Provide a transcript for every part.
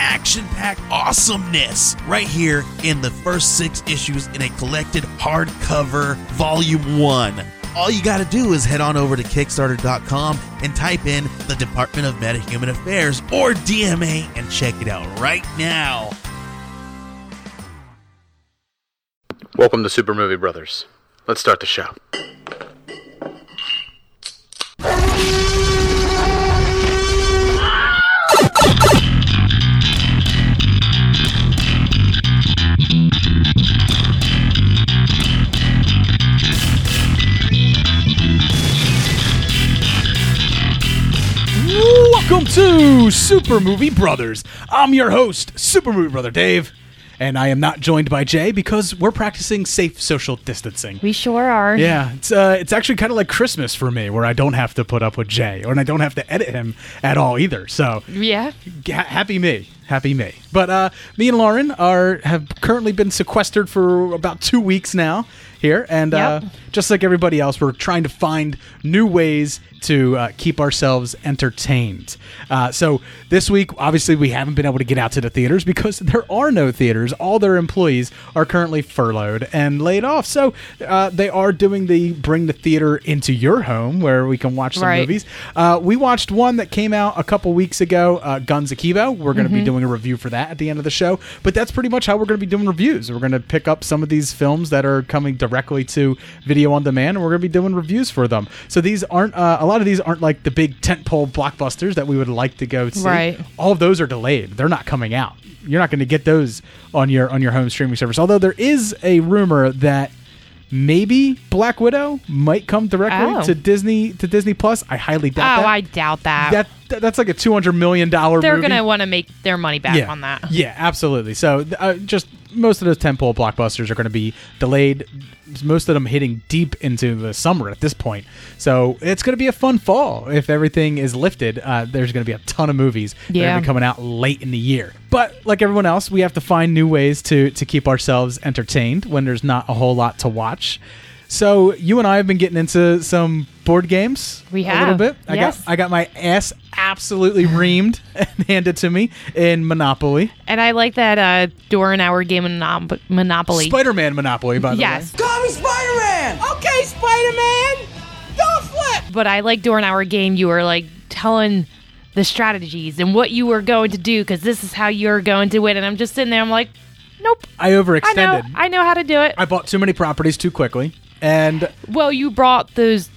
action packed awesomeness right here in the first six issues in a collected hardcover volume one. All you got to do is head on over to Kickstarter.com and type in the Department of Metahuman Affairs or DMA and check it out right now. Welcome to Super Movie Brothers. Let's start the show. To Super Movie Brothers. I'm your host, Super Movie Brother Dave, and I am not joined by Jay because we're practicing safe social distancing. We sure are. Yeah, it's uh, it's actually kind of like Christmas for me, where I don't have to put up with Jay, or I don't have to edit him at all either. So, Yeah. ha- happy me, happy me. But uh, me and Lauren are have currently been sequestered for about two weeks now here, and uh, just like everybody else, we're trying to find new ways to uh, keep ourselves entertained. Uh, so this week, obviously, we haven't been able to get out to the theaters because there are no theaters. All their employees are currently furloughed and laid off. So uh, they are doing the bring the theater into your home where we can watch some Right. movies. Uh, we watched one that came out a couple weeks ago, uh, Guns Akimbo. We're going to be doing a review for that at the end of the show. But that's pretty much how we're going to be doing reviews. We're going to pick up some of these films that are coming directly to video on demand, and we're going to be doing reviews for them. So these aren't uh, a lot of these aren't like the big tentpole blockbusters that we would like to go see. Right. All of those are delayed. They're not coming out. You're not going to get those on your on your home streaming service. Although there is a rumor that maybe Black Widow might come directly Oh. to Disney to Disney Plus. I highly Oh, doubt that. I doubt that. that that- that's like a two hundred million dollar. Movie. They're movie. gonna want to make their money back yeah. on that. Yeah, absolutely. So uh, just most of those tentpole blockbusters are going to be delayed. Most of them hitting deep into the summer at this point. So it's going to be a fun fall if everything is lifted. Uh, there's going to be a ton of movies that are going to be coming out late in the year. But like everyone else, we have to find new ways to to keep ourselves entertained when there's not a whole lot to watch. So you and I have been getting into some board games. We have a little bit. I Yes. got I got my ass absolutely reamed and handed to me in Monopoly. And I like that uh, door and hour game in Monop- Monopoly. Spider-Man Monopoly, by the yes, way. Yes. Call me Spider-Man! Okay, Spider-Man! Don't flip! but I like door and hour game. You were like telling the strategies and what you were going to do because this is how you're going to win. And I'm just sitting there. I'm like, nope. I I know. overextended. I know how to do it. I bought too many properties too quickly, and well, you brought those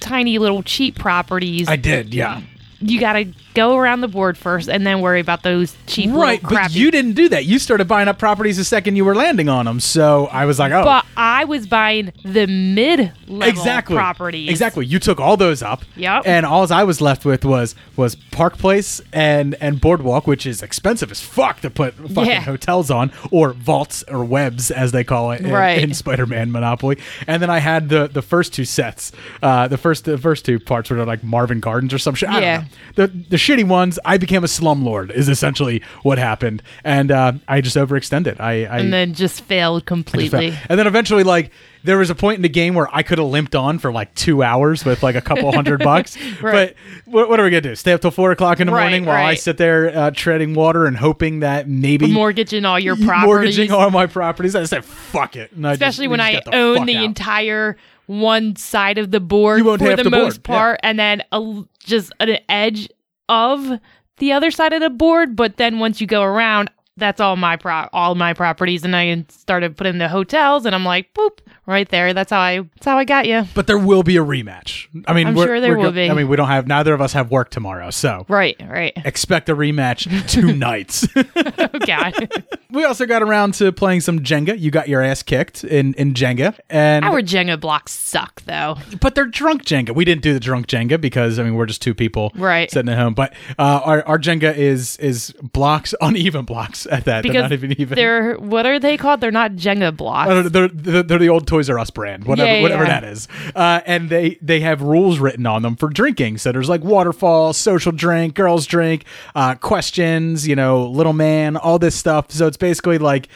tiny little cheap properties. I did, yeah. you got to go around the board first and then worry about those cheap Right, but you didn't do that. You started buying up properties the second you were landing on them. So I was like, oh, But I was buying the mid exactly, properties. Exactly. You took all those up. Yep. And all I was left with was was Park Place and and Boardwalk, which is expensive as fuck to put fucking Yeah. hotels on, or vaults or webs as they call it in, Right. in Spider-Man Monopoly. And then I had the the first two sets, uh, the first the first two parts were like Marvin Gardens or some shit. I don't Yeah. know. The the shitty ones, I became a slumlord. Is essentially what happened, and uh, I just overextended. I, I And then just failed completely. and then eventually, like, there was a point in the game where I could have limped on for like two hours with like a couple hundred bucks. Right. But what, what are we gonna do? Stay up till four o'clock in the Right, morning while I sit there uh, treading water and hoping that maybe Mortgaging all your properties. mortgaging all my properties. I said, "Fuck it." And I just- Especially when I the own the out. entire one side of the board for the, the board, most part, and then a, just an edge of the other side of the board. But then once you go around, that's all my pro- all my properties, and I started putting the hotels, and I'm like, boop, right there. That's how I. That's how I got you. But there will be a rematch. I mean, I'm we're- sure there will go- be. I mean, we don't have neither of us have work tomorrow, so Right, right. expect a rematch tonight. Oh God, we also got around to playing some Jenga. You got your ass kicked in in Jenga, and our Jenga blocks suck though. but they're drunk Jenga. We didn't do the drunk Jenga because I mean we're just two people Right. sitting at home. But uh, our our Jenga is is blocks uneven blocks at that. they're not even even. they're what are they called? They're not Jenga blocks. I don't know, they're, they're, they're the old Toys R Us brand, whatever, Yeah, whatever yeah. that is. Uh, and they they have rules written on them for drinking. So there's like waterfall, social drink, girls drink, uh, questions, you know, little man, all this stuff. So it's basically like.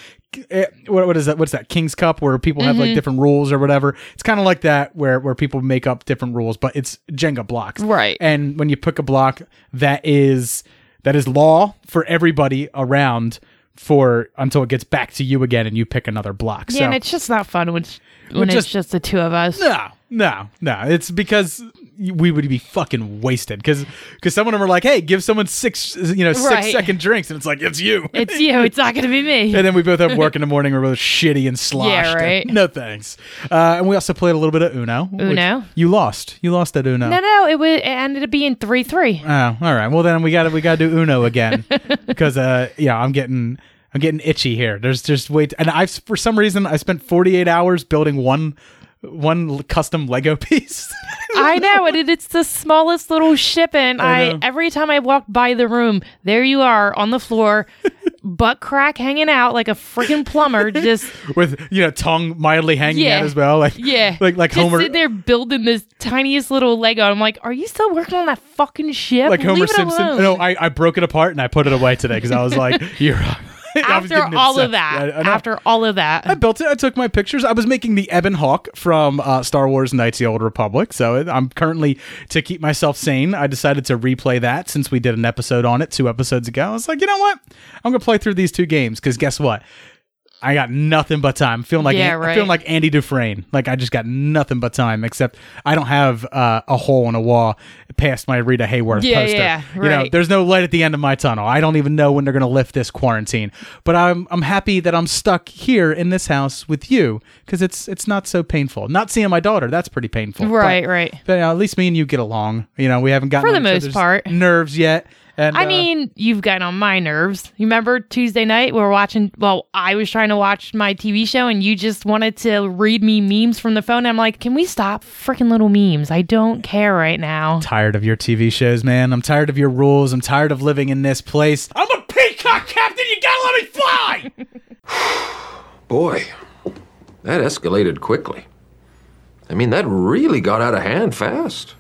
eh, What, what is that? What's that? King's Cup, where people have Mm-hmm. like different rules or whatever. It's kind of like that, where where people make up different rules, but it's Jenga blocks, Right. And when you pick a block, that is that is law for everybody around for until it gets back to you again, and you pick another block. yeah, so, and it's just not fun when when just- it's just the two of us. no, no, no. It's because we would be fucking wasted. Because because some of them are like, hey, give someone six, you know, six Right. second drinks, and it's like it's you. It's you. It's not going to be me. and then we both have work in the morning. We're both shitty and sloshed. Yeah, right. no thanks. Uh, and we also played a little bit of Uno. Uno? You lost. You lost at Uno. No, no, it, was, it ended up being three three. Oh, all right. Well, then we got to we got to do Uno again because uh, yeah, I'm getting I'm getting itchy here. There's just wait, and I've for some reason I spent 48 hours building one one custom Lego piece. I know, and it, it's the smallest little ship. And I I, every time I walk by the room, there you are on the floor, butt crack hanging out like a freaking plumber. Just with you know tongue mildly hanging Yeah. out as well, like yeah, like like just Homer, sitting there building this tiniest little Lego. I'm like, are you still working on that fucking ship? like Homer Leave Simpson. No, I, I broke it apart and I put it away today because I was like, you're. After all of that, I- I after all of that, I built it. I took my pictures. I was making the Ebon Hawk from uh, Star Wars Knights of the Old Republic. So I'm currently, to keep myself sane, I decided to replay that since we did an episode on it two episodes ago. I was like, you know what? I'm going to play through these two games because guess what? I got nothing but time. I'm feeling like Yeah, I'm feeling like Andy Dufresne. Like I just got nothing but time. Except I don't have uh, a hole in a wall past my Rita Hayworth Yeah, poster. yeah, You know, there's no light at the end of my tunnel. I don't even know when they're going to lift this quarantine. But I'm I'm happy that I'm stuck here in this house with you because it's it's not so painful. Not seeing my daughter, that's pretty painful. right, But, right. but you know, at least me and you get along. You know, we haven't gotten For the most part. nerves yet. And I uh, mean, you've gotten on my nerves. You remember Tuesday night we were watching? Well, I was trying to watch my TV show, and you just wanted to read me memes from the phone. I'm like, can we stop freaking little memes? I don't care right now. tired of your TV shows, man. I'm tired of your rules. I'm tired of living in this place. I'm a peacock captain. You gotta let me fly. Boy, that escalated quickly. I mean, that really got out of hand fast.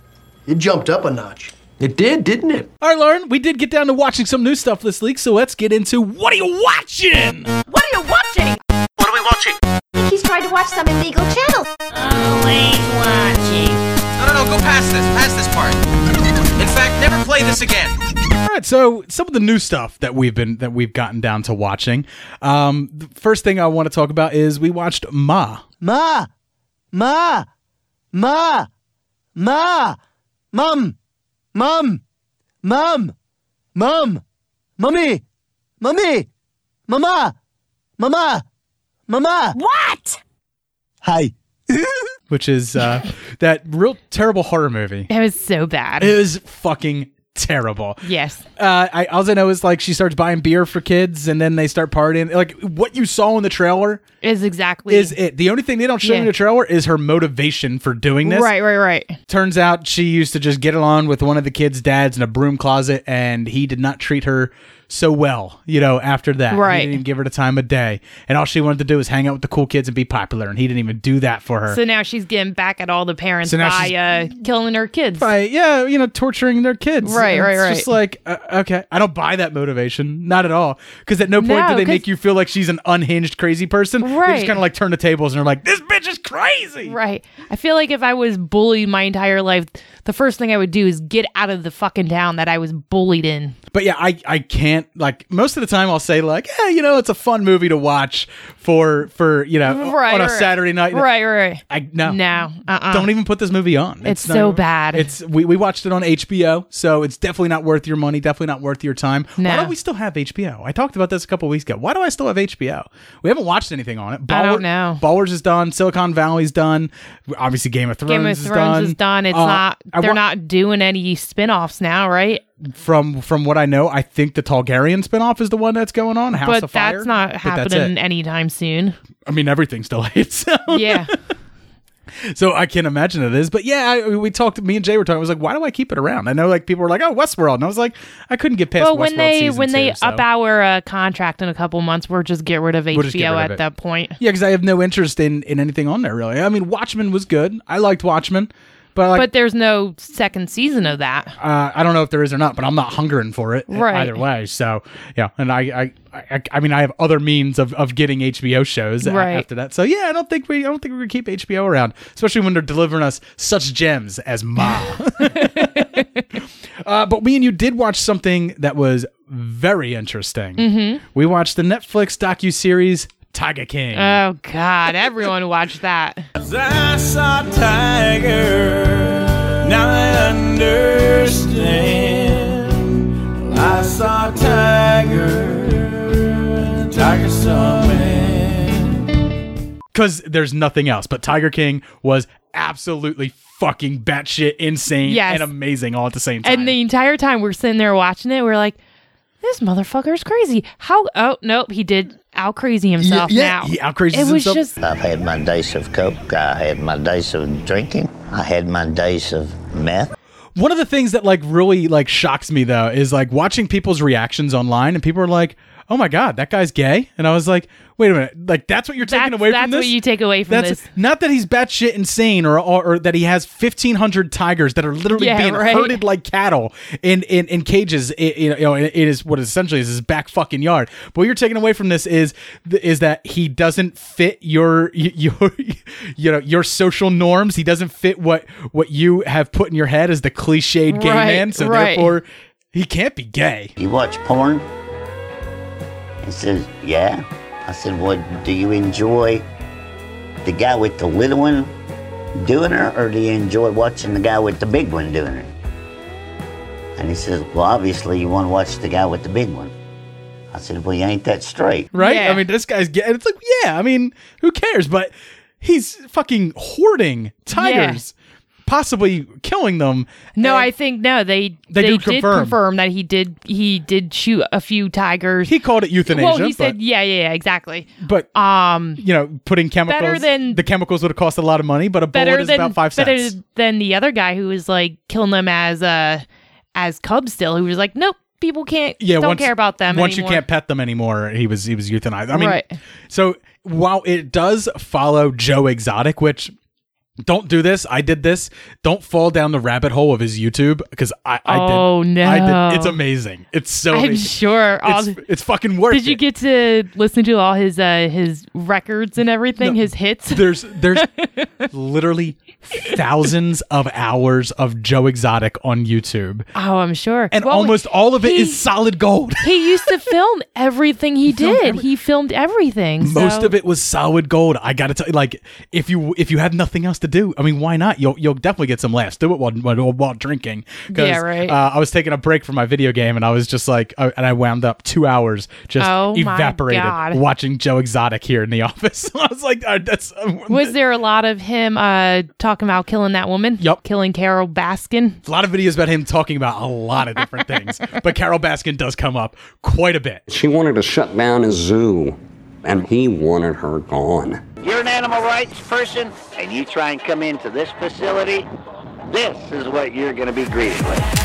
It jumped up a notch. It did, didn't it? All right, Lauren, we did get down to watching some new stuff this week, so let's get into what are you watching? What are you watching? What are we watching? He's trying to watch some illegal channel. Always watching. No, no, no, go past this. Past this part. In fact, never play this again. All right, so some of the new stuff that we've been that we've gotten down to watching. Um, the first thing I want to talk about is we watched Ma. Ma! Ma! Ma! Ma! Mum! Mum! Mum! Mum! Mummy! Mummy! Mama! Mama! Mama! What? Hi. which is uh, that real terrible horror movie. It was so bad. It is fucking terrible. yes. Uh, I all I know is like she starts buying beer for kids, and then they start partying. Like what you saw in the trailer Is exactly is it. The only thing they don't show in the trailer is her motivation for doing this. right, right, right. Turns out she used to just get along with one of the kids' dads in a broom closet, and he did not treat her so well, you know, after that. Right. He didn't even give her the time of day. And all she wanted to do was hang out with the cool kids and be popular, and he didn't even do that for her. So now she's getting back at all the parents So by uh, killing her kids. by yeah, you know, torturing their kids. Right, right, it's right. Just like uh, okay, I don't buy that motivation, not at all. Because at no point No, do they make you feel like she's an unhinged crazy person. They just kind of like turn the tables and they're like, this bitch is crazy. Right. I feel like if I was bullied my entire life, the first thing I would do is get out of the fucking town that I was bullied in. But yeah, I I can't like most of the time I'll say like, yeah, you know, it's a fun movie to watch for for you know Right, on a right. Saturday night. Right, right. I no No, uh-uh. Don't even put this movie on. It's so bad. It's we, we watched it on HBO, so it's definitely not worth your money. Definitely not worth your time. Why don't we still have HBO? I talked about this a couple weeks ago. Why do I still have HBO? We haven't watched anything on it. I don't know. Ballers is done. Silicon Valley's done. Obviously, Game of Thrones, Game of is done. is done. It's Uh, not. They're wa- not doing any spin-offs now, right? From from what I know, I think the Targaryen spinoff is the one that's going on. House but of Fire. that's not But that's happening anytime soon. I mean, everything still hates. Yeah. So I can't imagine it is. But yeah, I, we talked. Me and Jay were talking. I was like, why do I keep it around? I know like people were like, oh, Westworld, and I was like, I couldn't get past. well, Westworld when they season when they so. up our uh, contract in a couple months, we'll just get rid of HBO rid at it. that point. Yeah, because I have no interest in in anything on there really. I mean, Watchmen was good. I liked Watchmen, but like, but there's no second season of that. uh, I don't know if there is or not. But I'm not hungering for it Right. either way. So yeah, and I I, I I mean I have other means of, of getting HBO shows a- after that. So yeah, I don't think we I don't think we're gonna keep HBO around, especially when they're delivering us such gems as Ma. uh, but me and you did watch something that was very interesting. Mm-hmm. We watched the Netflix docu series Tiger King. Oh God, everyone watched that. I saw Tiger, now I understand. I saw Tiger, Tiger saw me. because there's nothing else. But Tiger King was absolutely fucking batshit insane Yes. and amazing all at the same time. And the entire time we're sitting there watching it, we're like, "This motherfucker's crazy." How? Oh nope, he did out crazy himself. yeah, now he out-crazes It was himself. just I've had my days of coke. I had my days of drinking. I had my days of meth. One of the things that like really like shocks me though is like watching people's reactions online, and people are like, "Oh my god, that guy's gay," and I was like, "Wait a minute, like that's what you're taking That's- away that's from this? That's what you take away from that's, this. Not that he's batshit insane, or, or or that he has fifteen hundred tigers that are literally Yeah, being right. herded like cattle in in, in cages. i- You know, it is what essentially is his back fucking yard. But what you're taking away from this is is that he doesn't fit your your you know your social norms. He doesn't fit what what you have put in your head as the cliched gay Right, man. So right. therefore, he can't be gay. You watch porn? He says, Yeah. I said, Well, do you enjoy the guy with the little one doing her, or do you enjoy watching the guy with the big one doing her? And he says, Well, obviously, you want to watch the guy with the big one. I said, Well, you ain't that straight. right? Yeah. I mean, this guy's getting it's like, yeah, I mean, who cares? But he's fucking hoarding tigers, possibly killing them. no. I think no. They They they, do did confirm. confirm. that he did he did shoot a few tigers. he called it euthanasia. well, he but, said yeah, yeah, yeah, exactly. but Um, you know, putting chemicals. better than- the chemicals would have cost a lot of money, but a bullet is than about five better cents. Better than the other guy who was like killing them as uh as cubs still. Who was like, nope, people can't. Yeah, don't once, care about them. Once anymore. you can't pet them anymore, he was he was euthanized. I mean, Right. so while it does follow Joe Exotic, which don't do this, I did this. Don't fall down the rabbit hole of his YouTube because I, I Oh, did. no. I did. It's amazing. It's so. I'm amazing. sure. All It's, it's fucking worth did you it. get to listen to all his uh his records and everything, No. his hits? There's there's literally thousands of hours of Joe Exotic on YouTube, oh, I'm sure. and Well, almost all of it is he- solid gold. He used to film everything he, filmed did. every- he filmed everything. Most so- of it was solid gold. I gotta tell you, like if you if you have nothing else to do, I mean, why not? You'll you'll definitely get some laughs. Do it while while, while drinking. Yeah, right. Uh, I was taking a break from my video game, and I was just like, uh, and I wound up two hours just Oh evaporated watching Joe Exotic here in the office. I was like, uh, that's Was there a lot of him uh talking about killing that woman? Yup. Killing Carole Baskin. a lot of videos about him talking about a lot of different things, but Carole Baskin does come up quite a bit. She wanted to shut down his zoo, and he wanted her gone. You're an animal rights person, and you try and come into this facility, this is what you're going to be greeted with.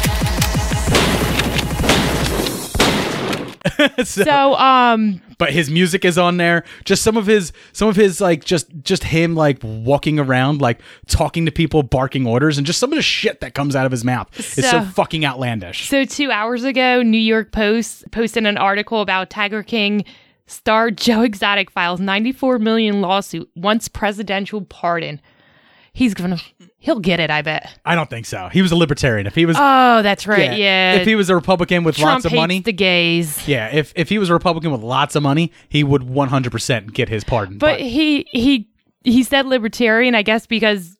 so, So um but his music is on there. Just some of his some of his like just just him like walking around like talking to people barking orders and just some of the shit that comes out of his mouth. Is so So- fucking outlandish. so 2 hours ago New York Post posted an article about Tiger King star Joe Exotic files 94 million lawsuit once presidential pardon. he's gonna he'll get it. I bet. I don't think so. He was a libertarian. If he was, Oh, that's right. Yeah. If he was a Republican with Trump lots of hates money, the gays. yeah. If if he was a Republican with lots of money, he would 100 percent get his pardon. But he he he said libertarian, I guess, because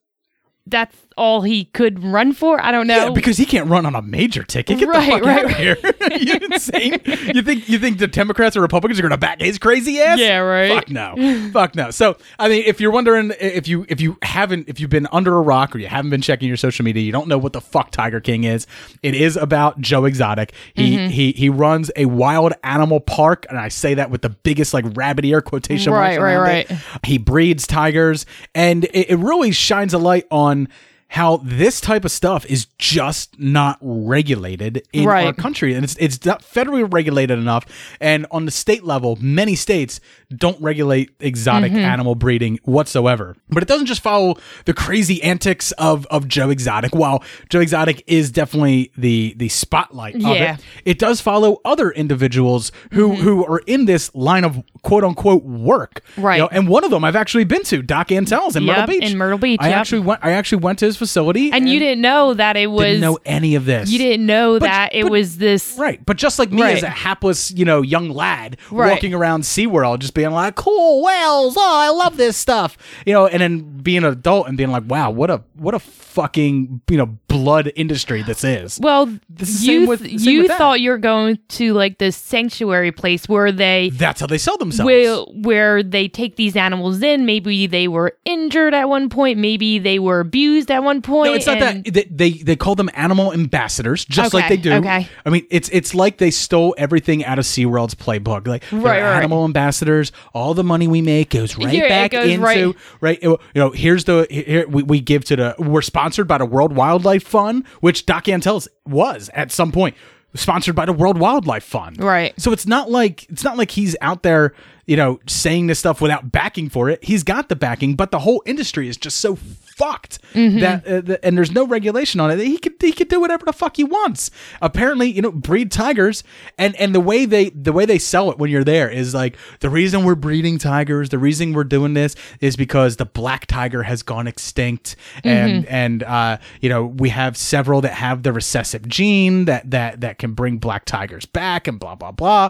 that's all he could run for. I don't know. Yeah, because he can't run on a major ticket. Get Right, the fuck right, out of here. you insane? You think you think the Democrats or Republicans are going to back his crazy ass? Yeah, right. Fuck no. Fuck no. So I mean, if you're wondering if you if you haven't if you've been under a rock or you haven't been checking your social media, you don't know what the fuck Tiger King is. It is about Joe Exotic. He Mhm. he he runs a wild animal park, and I say that with the biggest like rabbit ear quotation marks Right, right, around it. right. He breeds tigers, and it, it really shines a light on how this type of stuff is just not regulated in our country, and it's it's not federally regulated enough. And on the state level, many states don't regulate exotic Mhm. animal breeding whatsoever. But it doesn't just follow the crazy antics of of Joe Exotic. While Joe Exotic is definitely the the spotlight of Yeah. it, it does follow other individuals who who are in this line of quote unquote work. You Right. know, and one of them I've actually been to, Doc Antle's in Myrtle Beach. in Myrtle Beach, I yep. actually went. I actually went to his facility, and you didn't know that it was didn't know any of this. You didn't know But- that it but- was this Right. But just like me Right. as a hapless, you know, young lad Right. walking around SeaWorld just being like, cool whales, oh, I love this stuff. You know, and then being an adult and being like, wow, what a what a fucking, you know, blood industry this is. Well, is the same you with- same you with thought you were going to like this sanctuary place where they That's how they sell themselves. where, where they take these animals in. Maybe they were injured at one point. Maybe they were abused at one point. No, it's not and- that they, they they call them animal ambassadors, just like they do. okay. I mean, it's it's like they stole everything out of SeaWorld's playbook. Like Right, right, animal ambassadors. All the money we make goes right Yeah, back goes into right- right. You know, here's the here we, we give to the. We're sponsored by the World Wildlife Fund, which Doc Antle's was at some point sponsored by the World Wildlife Fund. Right. So it's not like it's not like he's out there, you know, saying this stuff without backing for it. He's got the backing, but the whole industry is just so fucked Mhm. that uh, the, and there's no regulation on it. He could he could do whatever the fuck he wants. Apparently, you know, breed tigers and and the way they the way they sell it when you're there is like the reason we're breeding tigers, the reason we're doing this is because the black tiger has gone extinct and Mhm. and uh you know, we have several that have the recessive gene that that that can bring black tigers back and blah blah blah.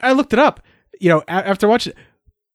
I looked it up. You know, a- after watching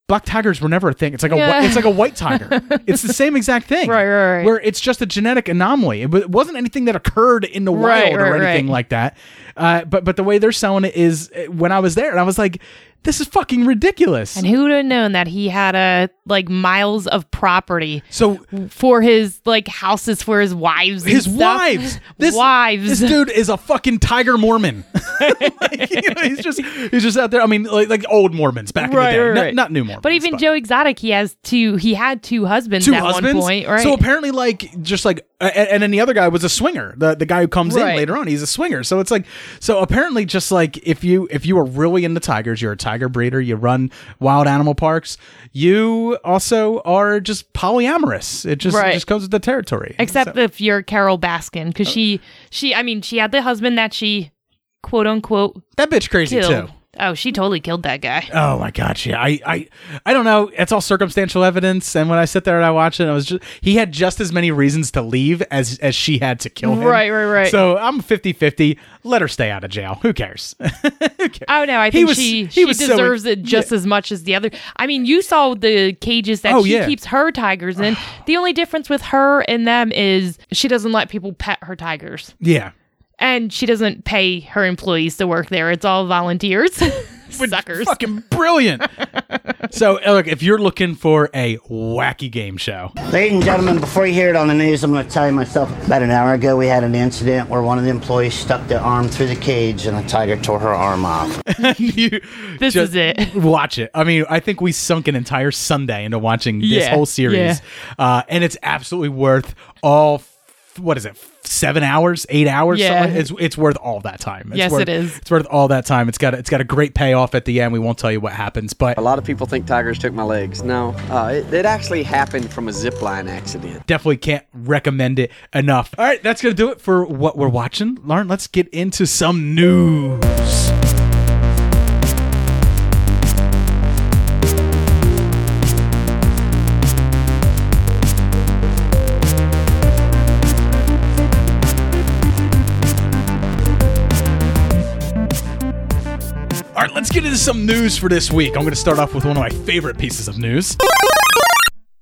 Black tigers were never a thing. It's like a Yeah. whi- it's like a white tiger. it's the same exact thing, Right, right, right. Where it's just a genetic anomaly. It, it wasn't anything that occurred in the Right, wild or right, anything right. like that. Uh, but but the way they're selling it is uh, when I was there, and I was like, this is fucking ridiculous. And who would have known that he had a like miles of property so for his like houses for his wives, and his wives, this wives. This dude is a fucking tiger Mormon. Like, you know, he's just he's just out there. I mean, like like old Mormons back in the day, right, not, right. not new Mormons. But even Joe Exotic, he has two. He had two husbands two at husbands. one point, right? So apparently, like just like, Uh, and, and then the other guy was a swinger. The the guy who comes Right. in later on, he's a swinger. So it's like, so apparently, just like if you if you are really into tigers, you're a tiger breeder, you run wild animal parks, you also are just polyamorous. It just it just comes with the territory. Except if you're Carole Baskin, because she she I mean she had the husband that she quote unquote that bitch crazy killed. too. Oh, she totally killed that guy. Oh my god, yeah. I, I I don't know. It's all circumstantial evidence. And when I sit there and I watch it, I was just he had just as many reasons to leave as as she had to kill him. Right, right, right. So I'm 50-50. Let her stay out of jail. Who cares? Who cares? Oh no, I think was- she he she was so- deserves it just as much as the other. I mean, you saw the cages that Oh, she yeah. keeps her tigers in. the only difference with her and them is she doesn't let people pet her tigers. yeah. And she doesn't pay her employees to work there. It's all volunteers. Suckers. Fucking brilliant. so uh, look, if you're looking for a wacky game show, Ladies and gentlemen, before you hear it on the news, I'm going to tell you myself. About an hour ago, we had an incident where one of the employees stuck their arm through the cage and a tiger tore her arm off. This is it. Watch it. I mean, I think we sunk an entire Sunday into watching this Yeah, whole series, yeah. uh, and it's absolutely worth all. F- What is it? Seven hours, eight hours. Yeah. something? It's it's worth all that time. It's Yes, worth, it is. It's worth all that time. It's got a, it's got a great payoff at the end. We won't tell you what happens, but A lot of people think tigers took my legs. No, uh, it, it actually happened from a zip line accident. definitely can't recommend it enough. All right, that's gonna do it for what we're watching. Lauren, let's get into some news. Into some news for this week. I'm going to start off with one of my favorite pieces of news.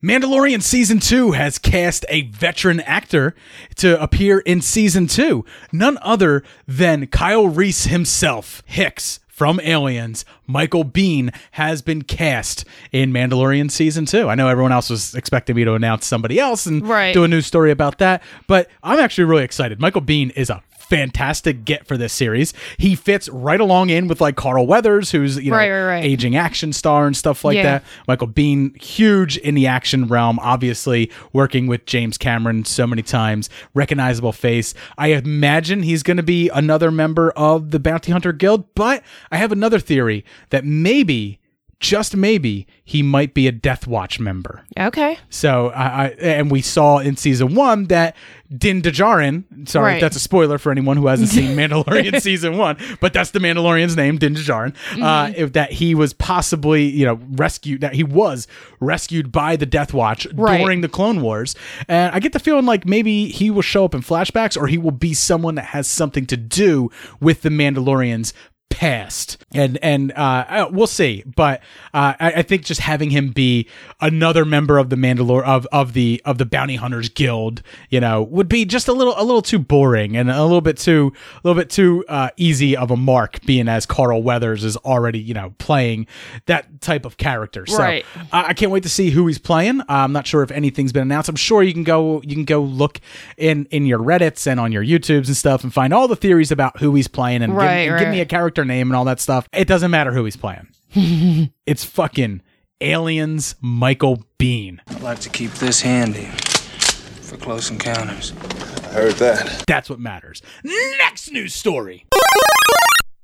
Mandalorian season two has cast a veteran actor to appear in season two, none other than Kyle Reese himself, Hicks from Aliens. Michael Biehn has been cast in Mandalorian season two. I know everyone else was expecting me to announce somebody else and Right. do a news story about that, but I'm actually really excited. Michael Biehn is a fantastic get for this series. He fits right along in with like Carl Weathers, who's you know Right, right, right. aging action star and stuff like Yeah. that. Michael Biehn, huge in the action realm, obviously working with James Cameron so many times, recognizable face. I imagine he's going to be another member of the Bounty Hunter Guild, but I have another theory that maybe, just maybe, he might be a Death Watch member. Okay. So I, I and we saw in season one that Din Djarin. Sorry, Right. that's a spoiler for anyone who hasn't seen Mandalorian season one, but that's the Mandalorian's name, Din Djarin. Uh, Mm-hmm. if that he was possibly you know rescued, that he was rescued by the Death Watch Right. during the Clone Wars, and I get the feeling like maybe he will show up in flashbacks, or he will be someone that has something to do with the Mandalorians past. And and uh, uh we'll see. But uh I, I think just having him be another member of the mandalore of of the of the bounty hunters guild you know would be just a little a little too boring and a little bit too a little bit too uh easy of a mark being as carl weathers is already you know playing that type of character. So Right. I, I can't wait to see who he's playing. I'm not sure if anything's been announced. I'm sure you can go you can go look in in your reddits and on your youtubes and stuff and find all the theories about who he's playing and, give- Right, give me a character name and all that stuff. It doesn't matter who he's playing. it's fucking aliens Michael Biehn. I'd like to keep this handy for close encounters. I heard that. That's what matters. Next news story.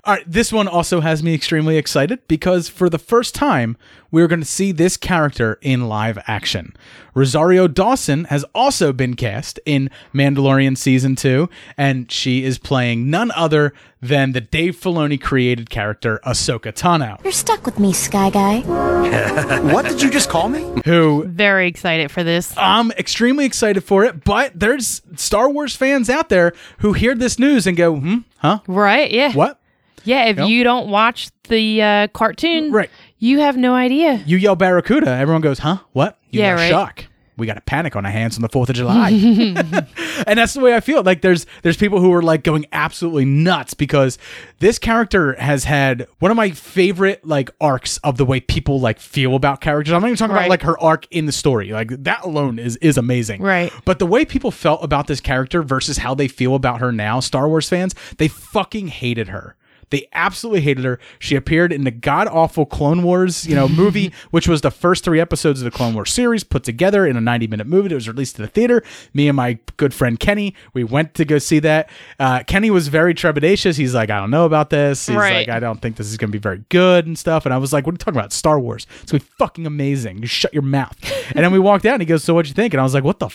All right, this one also has me extremely excited because for the first time, we're going to see this character in live action. Rosario Dawson has also been cast in Mandalorian Season 2, and she is playing none other than the Dave Filoni created character Ahsoka Tano, You're stuck with me, Sky Guy. what did you just call me? who Very excited for this. I'm extremely excited for it, but there's Star Wars fans out there who hear this news and go, hmm, huh? Right? Yeah. What? Yeah. If Yep. you don't watch the uh, cartoon, Right. you have no idea. You yell Barracuda, everyone goes, huh? What? You Yeah, right. shock. We got a panic on our hands on the 4th of July. and that's the way I feel. Like there's there's people who are like going absolutely nuts because this character has had one of my favorite like arcs of the way people like feel about characters. I'm not even talking about like her arc in the story. Like that alone is is amazing. Right. But the way people felt about this character versus how they feel about her now, Star Wars fans, they fucking hated her. They absolutely hated her. She appeared in the god awful Clone Wars, you know, movie, which was the first three episodes of the Clone Wars series put together in a 90 minute movie that was released to the theater. Me and my good friend Kenny, we went to go see that. Uh, Kenny was very trepidatious. He's like, I don't know about this. He's Right. like, I don't think this is going to be very good and stuff. And I was like, What are you talking about? Star Wars. It's going to be fucking amazing. You shut your mouth. and then we walked out and he goes, So what'd you think? And I was like, What the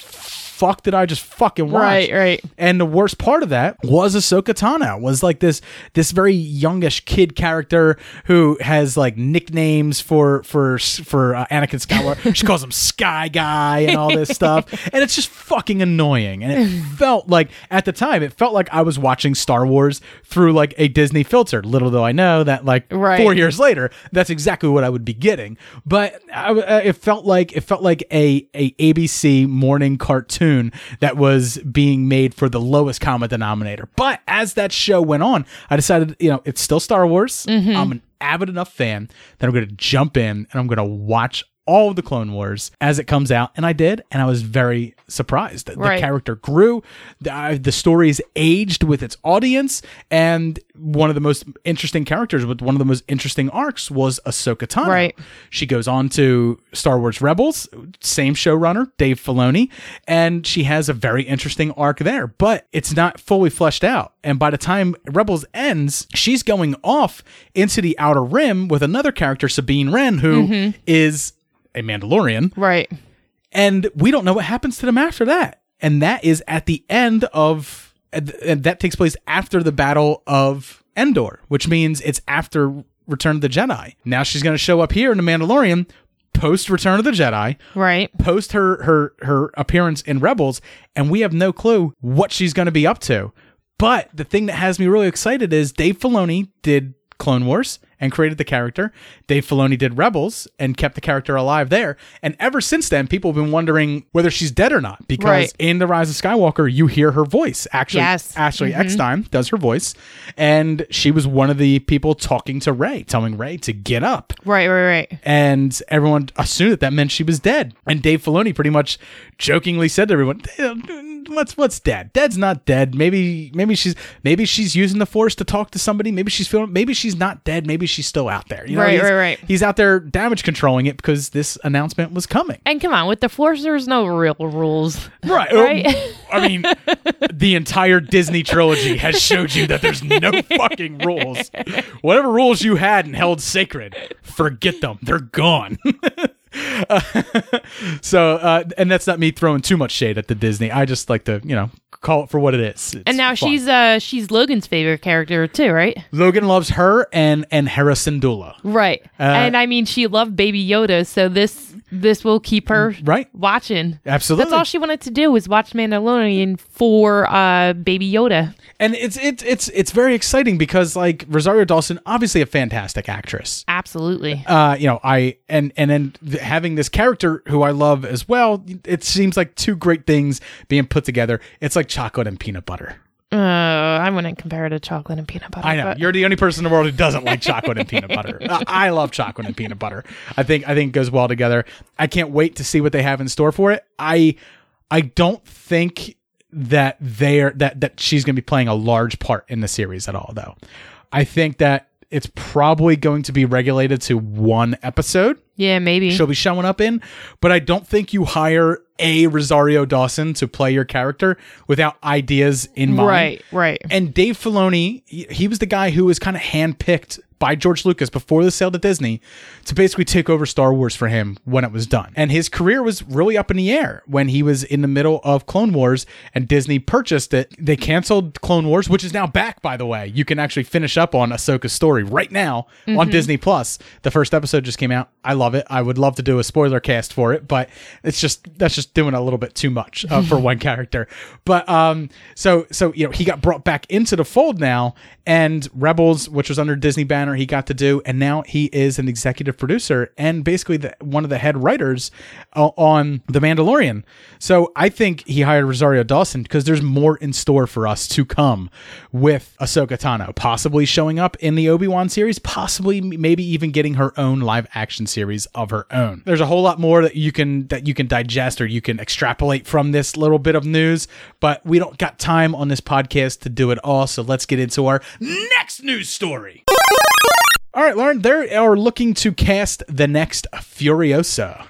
fuck did I just fucking watch? Right, right. And the worst part of that was Ahsoka Tano was like this this very youngish kid character who has like nicknames for for for uh, Anakin Skywalker. she calls him Sky Guy and all this stuff, and it's just fucking annoying. And it felt like at the time, it felt like I was watching Star Wars through like a Disney filter. Little though I know that like Right. four years later, that's exactly what I would be getting. But I, uh, it felt like it felt like a a ABC morning cartoon that was being made for the lowest common denominator. But as that show went on, I decided, you know, it's still Star Wars. Mm-hmm. I'm an avid enough fan that I'm going to jump in and I'm going to watch all of the Clone Wars as it comes out, and I did, and I was very surprised. The Right. character grew, the, uh, the stories aged with its audience, and one of the most interesting characters with one of the most interesting arcs was Ahsoka Tano. Right. She goes on to Star Wars Rebels, same showrunner, Dave Filoni, and she has a very interesting arc there, but it's not fully fleshed out. And by the time Rebels ends, she's going off into the Outer Rim with another character, Sabine Wren, who is a Mandalorian, Right. and we don't know what happens to them after that. And that is at the end of, and that takes place after the Battle of Endor, which means it's after Return of the Jedi. Now she's going to show up here in the Mandalorian post Return of the Jedi, Right. post her her her appearance in Rebels, and we have no clue what she's going to be up to. But the thing that has me really excited is Dave Filoni did Clone Wars and created the character. Dave Filoni did Rebels and kept the character alive there. And ever since then, people have been wondering whether she's dead or not because Right. in The Rise of Skywalker, you hear her voice. Actually, Yes. Ashley Mhm. Eckstein does her voice. And she was one of the people talking to Rey, telling Rey to get up Right, right, right. and everyone assumed that that meant she was dead. And Dave Filoni pretty much jokingly said to everyone, "Eh, "What's what's dead? Dad's not dead. Maybe maybe she's maybe she's using the force to talk to somebody. Maybe she's feeling. Maybe she's not dead. Maybe she's still out there. You know, Right, he's, right, right. He's out there damage controlling it because this announcement was coming. And come on, with the Force, there's no real rules. Right. Right? Um, I mean, the entire Disney trilogy has showed you that there's no fucking rules. Whatever rules you had and held sacred, forget them. They're gone. Uh, so, uh, and that's not me throwing too much shade at the Disney. I just like to, you know, call it for what it is. It's and now fun. she's uh she's Logan's favorite character too, right? Logan loves her and and Hera Syndulla. Right. Uh, and I mean, she loved Baby Yoda, so this this will keep her right watching. Absolutely. That's all she wanted to do was watch Mandalorian for uh Baby Yoda. And it's it's it's it's very exciting because like Rosario Dawson, obviously a fantastic actress. Absolutely. uh you know i and and then having this character who i love as well it seems like two great things being put together it's like chocolate and peanut butter Uh, I wouldn't compare it to chocolate and peanut butter. i know. but- you're the only person in the world who doesn't like chocolate and peanut butter. I love chocolate and peanut butter. I think i think it goes well together. I can't wait to see what they have in store for it. I i don't think that they're that that she's going to be playing a large part in the series at all though. I think that it's probably going to be regulated to one episode Yeah, maybe. she'll be showing up in. But I don't think you hire a Rosario Dawson to play your character without ideas in mind. Right, right. And Dave Filoni, he, he was the guy who was kind of handpicked by George Lucas before the sale to Disney to basically take over Star Wars for him when it was done. And his career was really up in the air when he was in the middle of Clone Wars and Disney purchased it. They canceled Clone Wars, which is now back, by the way. You can actually finish up on Ahsoka's story right now on Mhm. Disney Plus. The first episode just came out. I love it. I would love to do a spoiler cast for it, but it's just that's just doing a little bit too much uh, for one character. But um, so so you know he got brought back into the fold now, and Rebels, which was under Disney banner, he got to do, and now he is an executive producer and basically the, one of the head writers uh, on The Mandalorian. So I think he hired Rosario Dawson because there's more in store for us to come with Ahsoka Tano, possibly showing up in the Obi Wan series, possibly maybe even getting her own live action series of her own. There's a whole lot more that you can that you can digest or you can extrapolate from this little bit of news, but we don't got time on this podcast to do it all. So let's get into our next news story. All right, Lauren, they are looking to cast the next Furiosa.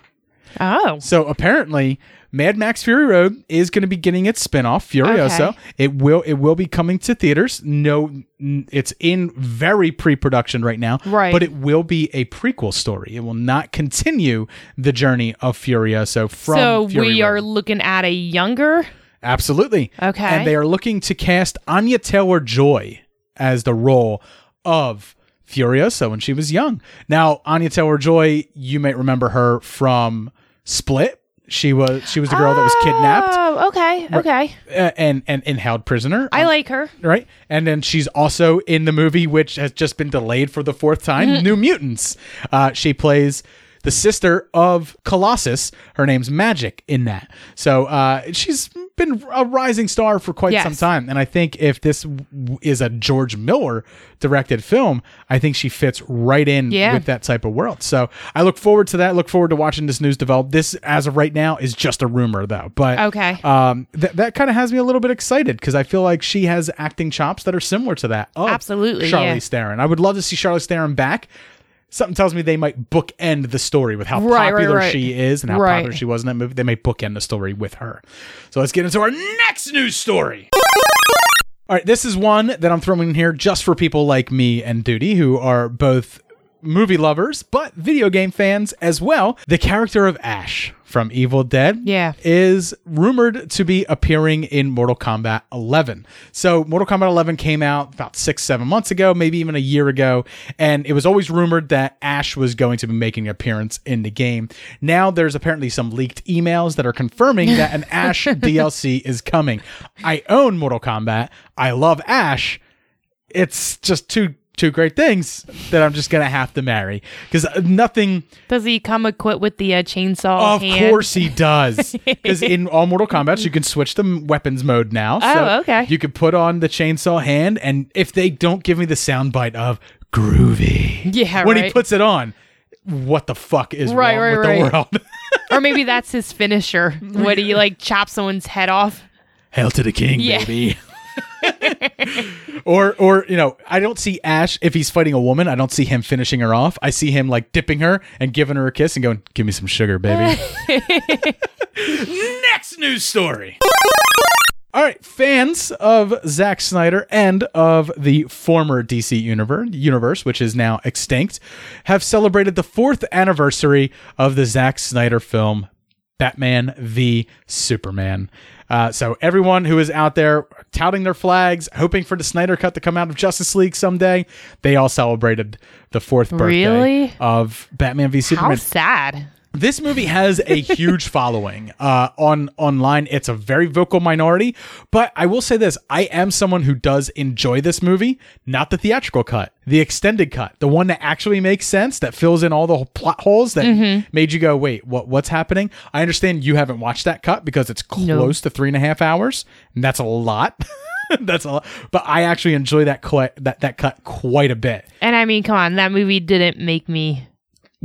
Oh. So apparently, Mad Max Fury Road is going to be getting its spinoff, Furiosa. Okay. It will it will be coming to theaters. No, it's in very pre-production right now. Right. But it will be a prequel story. It will not continue the journey of Furiosa from so Fury we Road. are looking at a younger. Absolutely. Okay. And they are looking to cast Anya Taylor Joy as the role of Furiosa when she was young. Now, Anya Taylor Joy, you might remember her from Split. She was she was the girl that was kidnapped Oh, okay, okay. uh, and, and and held prisoner. I like her. Right. And then she's also in the movie, which has just been delayed for the fourth time Mm-hmm. New Mutants. Uh, she plays the sister of Colossus. Her name's Magic in that. So uh, she's been a rising star for quite Yes. some time. And I think if this w- is a George Miller directed film, I think she fits right in Yeah. with that type of world. So I look forward to that. Look forward to watching this news develop. This, as of right now, is just a rumor, though. But Okay. um, th- that kind of has me a little bit excited because I feel like she has acting chops that are similar to that. of Absolutely, Charlize yeah. Theron. I would love to see Charlize Theron back. Something tells me they might bookend the story with how Right, right, popular right. she is and how Right. popular she was in that movie. They may bookend the story with her. So let's get into our next news story. All right, this is one that I'm throwing in here just for people like me and Duty, who are both movie lovers, but video game fans as well. The character of Ash from Evil Dead Yeah. is rumored to be appearing in Mortal Kombat 11. So, Mortal Kombat 11 came out about six, seven months ago, maybe even a year ago, and it was always rumored that Ash was going to be making an appearance in the game. Now, there's apparently some leaked emails that are confirming that an Ash DLC is coming. I own Mortal Kombat. I love Ash. It's just too two great things that I'm just gonna have to marry because nothing. Does he come equipped with the uh, chainsaw? Of hand? course he does, because in all Mortal Kombat you can switch to weapons mode now. Oh, okay. You could put on the chainsaw hand, and if they don't give me the soundbite of groovy, Yeah, when he puts it on, what the fuck is Right, wrong right, with right. the world? or maybe that's his finisher when he like chops someone's head off. Hail to the king, Yeah. baby. or or you know, I don't see Ash if he's fighting a woman, I don't see him finishing her off. I see him like dipping her and giving her a kiss and going, "Give me some sugar, baby." Next news story. All right, fans of Zack Snyder and of the former DC universe, universe, which is now extinct, have celebrated the fourth anniversary of the Zack Snyder film Batman v Superman. Uh, so everyone who is out there touting their flags, hoping for the Snyder cut to come out of Justice League someday, they all celebrated the fourth birthday Really? of Batman v Superman. How sad. This movie has a huge following uh, on online. It's a very vocal minority, but I will say this: I am someone who does enjoy this movie, not the theatrical cut, the extended cut, the one that actually makes sense, that fills in all the plot holes that Mhm. made you go, "Wait, what? What's happening?" I understand you haven't watched that cut because it's close to three and a half hours, and that's a lot. that's a lot. But I actually enjoy that quite that that cut quite a bit. And I mean, come on, that movie didn't make me.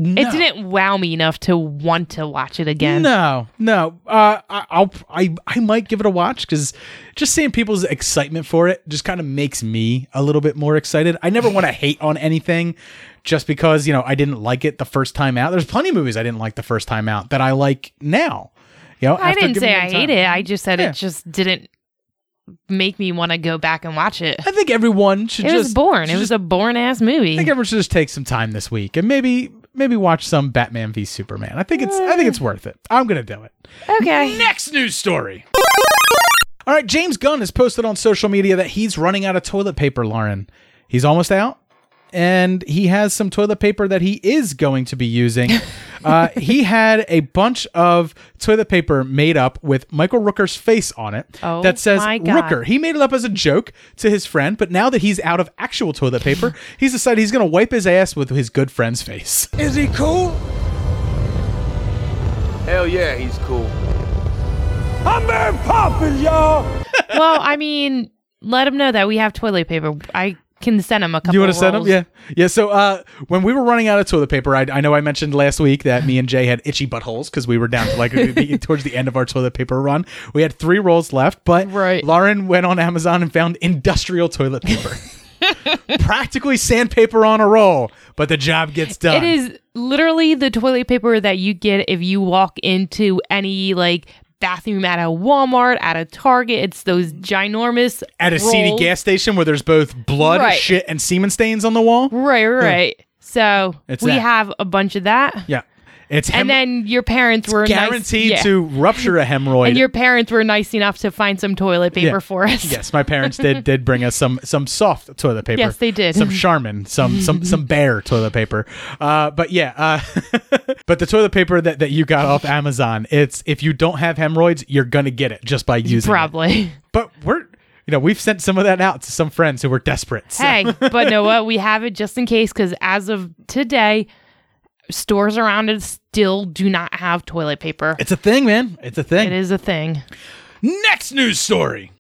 No. It didn't wow me enough to want to watch it again. No, no. Uh, I, I'll I I might give it a watch because just seeing people's excitement for it just kind of makes me a little bit more excited. I never want to hate on anything just because you know I didn't like it the first time out. There's plenty of movies I didn't like the first time out that I like now. You know, I didn't say I hate it. I just said Yeah. it just didn't make me want to go back and watch it. I think everyone should It just was should It was just- a born ass movie. I think everyone should just take some time this week and maybe maybe watch some Batman v Superman. I think it's I think eh. it's worth it. I'm gonna do it. Okay. Next news story. All right, James Gunn has posted on social media that he's running out of toilet paper, Lauren. He's almost out. And he has some toilet paper that he is going to be using. uh, he had a bunch of toilet paper made up with Michael Rooker's face on it Oh that says. Rooker. He made it up as a joke to his friend, but now that he's out of actual toilet paper, he's decided he's going to wipe his ass with his good friend's face. Is he cool? Hell yeah, he's cool. I'm Mary Poppins, y'all. well, I mean, let him know that we have toilet paper. I can send him a couple. You want to send them? rolls. Yeah, yeah. So uh, when we were running out of toilet paper, I, I know I mentioned last week that me and Jay had itchy buttholes because we were down to like towards the end of our toilet paper run. We had three rolls left, but right. Lauren went on Amazon and found industrial toilet paper, practically sandpaper on a roll, but the job gets done. It is literally the toilet paper that you get if you walk into any like bathroom at a Walmart, at a Target. It's those ginormous at a seedy gas station where there's both blood, Right. shit, and semen stains on the wall. Right, right. So It's we that. have a bunch of that. Yeah, it's hem- and then your parents were nice- guaranteed yeah. to rupture a hemorrhoid. And your parents were nice enough to find some toilet paper Yeah. for us. Yes, my parents did did bring us some some soft toilet paper. Yes, they did. Some Charmin, some some some Bear toilet paper. Uh, but yeah, uh, but the toilet paper that, that you got off Amazon, it's if you don't have hemorrhoids, you're gonna get it just by using it. Probably. But we're you know we've sent some of that out to some friends who were desperate. so- Hey, but know what? We have it just in case because as of today, stores around it still do not have toilet paper. It's a thing, man. It's a thing. It is a thing. Next news story.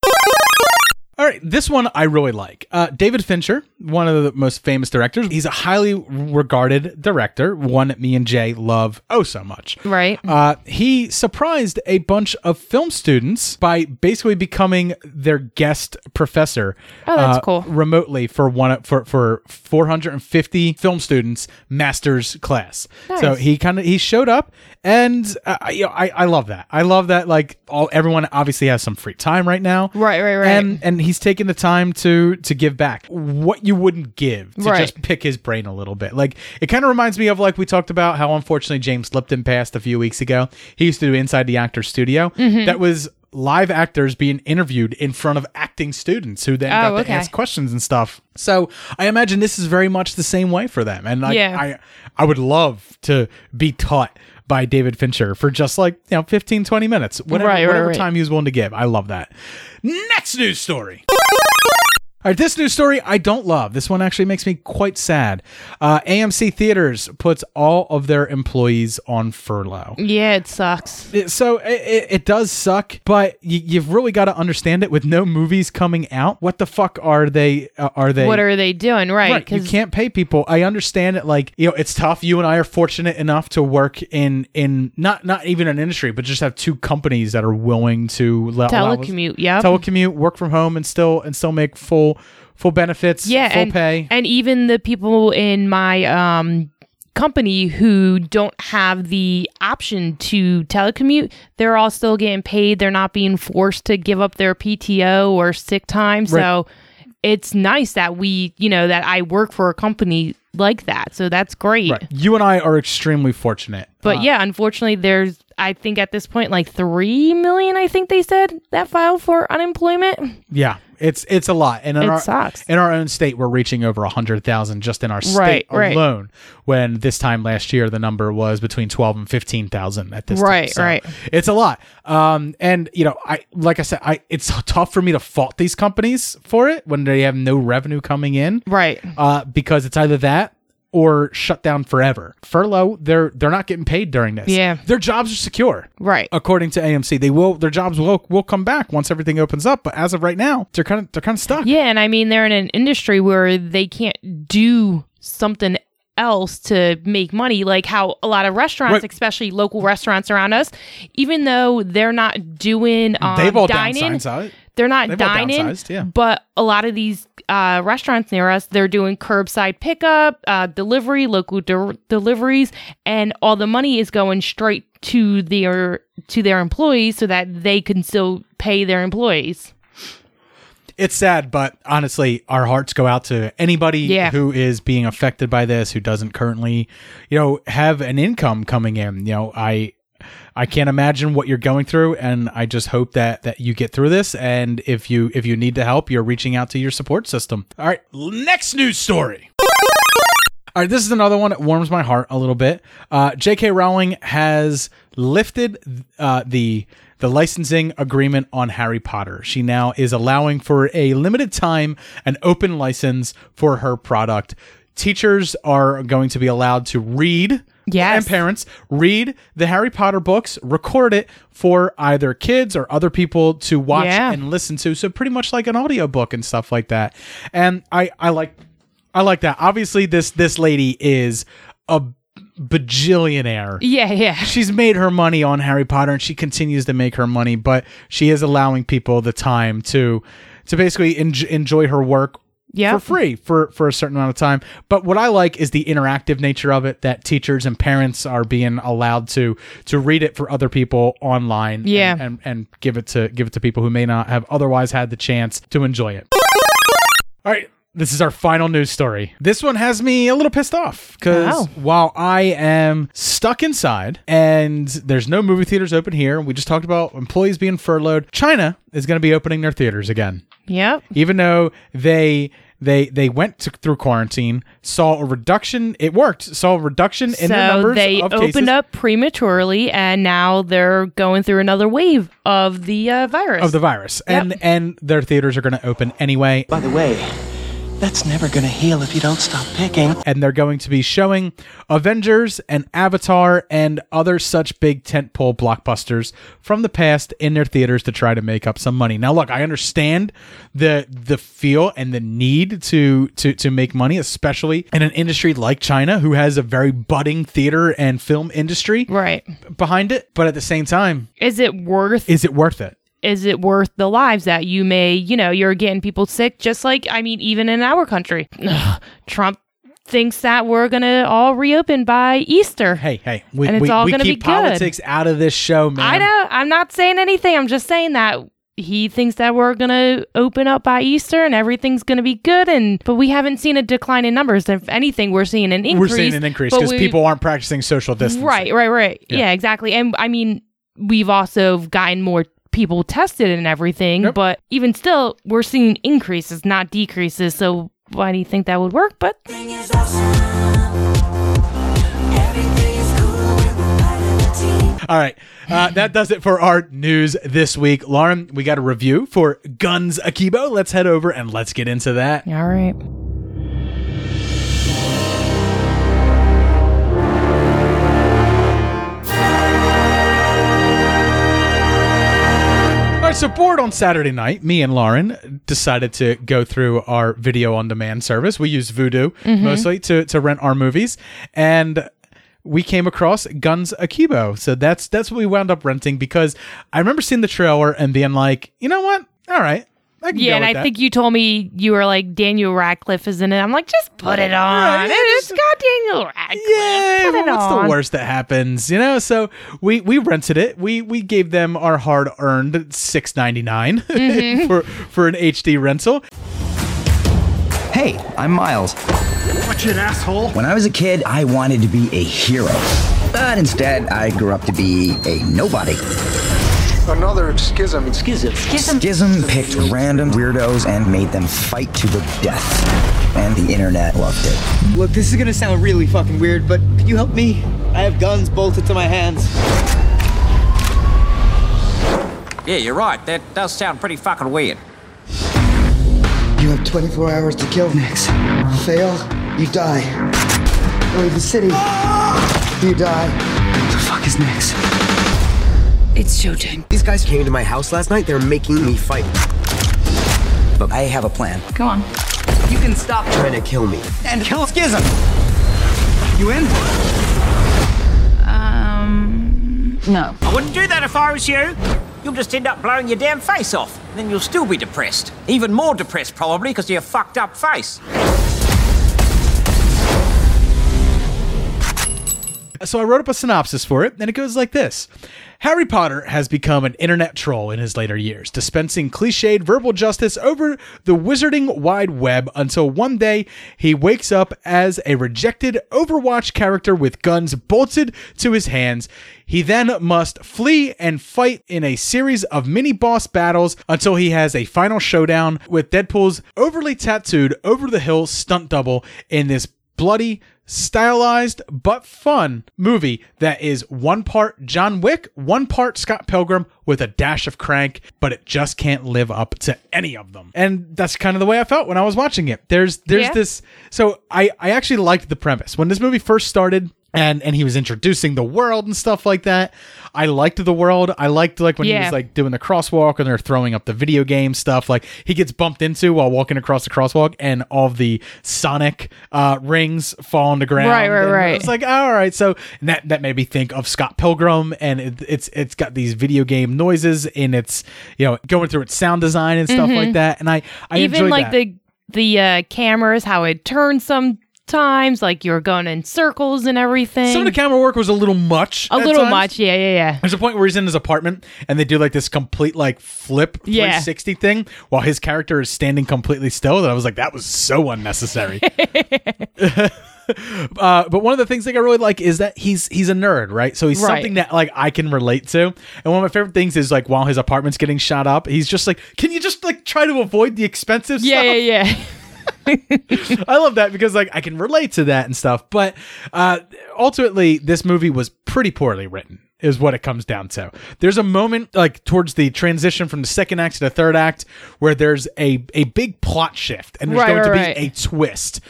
All right, this one I really like. Uh, David Fincher, one of the most famous directors. He's a highly regarded director, one that me and Jay love oh so much. Right. Uh, he surprised a bunch of film students by basically becoming their guest professor. Oh, that's uh, cool. Remotely for one for for 450 film students master's class. So he kind of he showed up, and uh, you know, I I love that. I love that. Like all everyone obviously has some free time right now. Right, right, right. And and he's taking the time to to give back what you wouldn't give to Right. just pick his brain a little bit. Like it kind of reminds me of like we talked about how unfortunately James Lipton passed a few weeks ago. He used to do Inside the Actor Studio. Mhm. That was live actors being interviewed in front of acting students who then Oh, got to okay. ask questions and stuff. So I imagine this is very much the same way for them. And I, Yeah. I I would love to be taught by David Fincher for just like, you know, 15, 20 minutes. Whatever, Right, right, whatever right. time he was willing to give. I love that. Next news story. All right, this news story I don't love. This one actually makes me quite sad. Uh, AMC Theaters puts all of their employees on furlough. Yeah, it sucks. It- so it, it, it does suck, but you, you've really got to understand it. With no movies coming out, what the fuck are they? Uh, are they? What are they doing? Right. Right, you can't pay people. I understand it. Like you know, it's tough. You and I are fortunate enough to work in in not not even an industry, but just have two companies that are willing to let Telecommute, yep. telecommute, work from home, and still and still make full full benefits, yeah, full and, pay. and even the people in my um company who don't have the option to telecommute, they're all still getting paid. They're not being forced to give up their PTO or sick time. So it's nice that we, you know, that I work for a company like that. So that's great. Right. You and I are extremely fortunate. But Uh, yeah, unfortunately, there's I think at this point like three million. I think they said that filed for unemployment. Yeah, it's it's a lot, and in It our sucks. in our own state, we're reaching over hundred thousand just in our state Right, right. alone. When this time last year, the number was between twelve and fifteen thousand at this time. Right, So right. It's a lot. Um, and you know, I like I said, I it's tough for me to fault these companies for it when they have no revenue coming in. Right. Uh, because it's either that. Or shut down forever. Furlough, they're they're not getting paid during this. Yeah. their jobs are secure. Right. According to AMC, they will their jobs will will come back once everything opens up. But as of right now, they're kind of they're kind of stuck. Yeah, and I mean they're in an industry where they can't do something else to make money like how a lot of restaurants Right. especially local restaurants around us even though they're not doing um, They've all dine-in downsized. they're not They've dining yeah. but a lot of these uh, restaurants near us they're doing curbside pickup uh, delivery local de- deliveries and all the money is going straight to their to their employees so that they can still pay their employees It's sad, but honestly, our hearts go out to anybody Yeah. who is being affected by this, who doesn't currently, you know, have an income coming in. You know, I I can't imagine what you're going through, and I just hope that that you get through this. And if you if you need to help, you're reaching out to your support system. All right, next news story. All right, this is another one that warms my heart a little bit. Uh, J.K. Rowling has lifted uh, the the licensing agreement on Harry Potter. She now is allowing for a limited time an open license for her product. Teachers are going to be allowed to read. Yes. And parents read the Harry Potter books, record it for either kids or other people to watch Yeah. and listen to. So pretty much like an audiobook and stuff like that. And I I like I like that. Obviously, this this lady is a bajillionaire. yeah yeah She's made her money on Harry Potter, and she continues to make her money. But she is allowing people the time to to basically enj- enjoy her work. Yep. For free for for a certain amount of time. But what I like is the interactive nature of it that teachers and parents are being allowed to to read it for other people online and- Yeah. and, and give it to give it to people who may not have otherwise had the chance to enjoy it. All right, this is our final news story. This one has me a little pissed off because Oh. while I am stuck inside and there's no movie theaters open here, we just talked about employees being furloughed. China is going to be opening their theaters again, yep even though they. They they went to, through quarantine, saw a reduction. It worked. Saw a reduction in so the numbers they of opened cases up prematurely and now they're going through another wave of the uh, virus of the virus, Yep. and and their theaters are going to open anyway. By the way, that's never gonna heal if you don't stop picking. and they're going to be showing Avengers and Avatar and other such big tentpole blockbusters from the past in their theaters to try to make up some money. Now, look, I understand the the feel and the need to to to make money, especially in an industry like China, who has a very budding theater and film industry right behind it. But at the same time, is it worth is it worth it? Is it worth the lives that you may you know you're getting people sick just like i mean even in our country Ugh, trump thinks that we're gonna all reopen by easter Hey, hey, we, And it's we, all we gonna be keep good. politics out of this show, man. i know i'm not saying anything i'm just saying that he thinks that we're gonna open up by Easter and everything's gonna be good, and but we haven't seen a decline in numbers. If anything, we're seeing an increase. We're seeing an increase because people aren't practicing social distancing. Right, right, right. Yeah. Yeah. exactly. And I mean, we've also gotten more people tested and everything, but even still, we're seeing increases, not decreases. So why do you think that would work? But All right. Uh, that does it for our news this week. Lauren, we got a review for Guns Akimbo. Let's head over and let's get into that. All right. So bored on Saturday night, me and Lauren decided to go through our video on demand service. We use Vudu Mhm. mostly to, to rent our movies. And we came across Guns Akimbo. So that's that's what we wound up renting because I remember seeing the trailer and being like, you know what? All right. I can Yeah, go and with I that. think you told me you were like Daniel Radcliffe is in it. I'm like, just put it on. Right, yeah, it's got Daniel Radcliffe. Yeah, put it what's on. the worst that happens? You know, so we we rented it. We we gave them our hard earned six ninety nine Mhm. for for an HD rental. Hey, I'm Miles. Watch it, asshole. When I was a kid, I wanted to be a hero. But instead, I grew up to be a nobody. Another Skizm. Skizm. Skizm Skizm picked random weirdos and made them fight to the death. And the internet loved it. Look, this is gonna sound really fucking weird, but can you help me? I have guns bolted to my hands. Yeah, you're right. That does sound pretty fucking weird. You have 24 hours to kill Nix. Fail, you die. Leave the city, you die. What the fuck is Nix? It's showtime. These guys came to my house last night. They're making me fight. But I have a plan. Go on. You can stop Trying to kill me. And kill Skizm! You in? Um. No. I wouldn't do that if I was you. You'll just end up blowing your damn face off. Then you'll still be depressed. Even more depressed, probably, because of your fucked up face. So I wrote up a synopsis for it, and it goes like this. Harry Potter has become an internet troll in his later years, dispensing cliched verbal justice over the wizarding wide web until one day he wakes up as a rejected Overwatch character with guns bolted to his hands. He then must flee and fight in a series of mini boss battles until he has a final showdown with Deadpool's overly tattooed over the hill stunt double in this bloody, stylized, but fun movie that is one part John Wick, one part Scott Pilgrim with a dash of crank, but it just can't live up to any of them. And that's kind of the way I felt when I was watching it. There's there's Yeah. this so I I actually liked the premise. When this movie first started, and and he was introducing the world and stuff like that. I liked the world. I liked like when he was like doing the crosswalk and they're throwing up the video game stuff. Like he gets bumped into while walking across the crosswalk, and all of the Sonic uh, rings fall on the ground. Right, right, And right. It's like all right. So that that made me think of Scott Pilgrim, and it, it's it's got these video game noises in its you know going through its sound design and stuff Mhm. like that. And I I Even like that. the the uh, cameras, how it turns sometimes, like you're going in circles and everything. Some of the camera work was a little much. a little times. much, yeah, yeah, yeah. There's a point where he's in his apartment and they do like this complete like flip Yeah. 360 thing while his character is standing completely still. That I was like, that was so unnecessary. uh, but one of the things that I really like is that he's he's a nerd, right? So he's Right. something that like I can relate to. And one of my favorite things is like while his apartment's getting shot up, he's just like, can you just like try to avoid the expensive Yeah, stuff? yeah, yeah. I love that because like I can relate to that and stuff. But uh, ultimately, this movie was pretty poorly written. Is what it comes down to. There's a moment like towards the transition from the second act to the third act where there's a a big plot shift and there's Right, going to be right. a twist,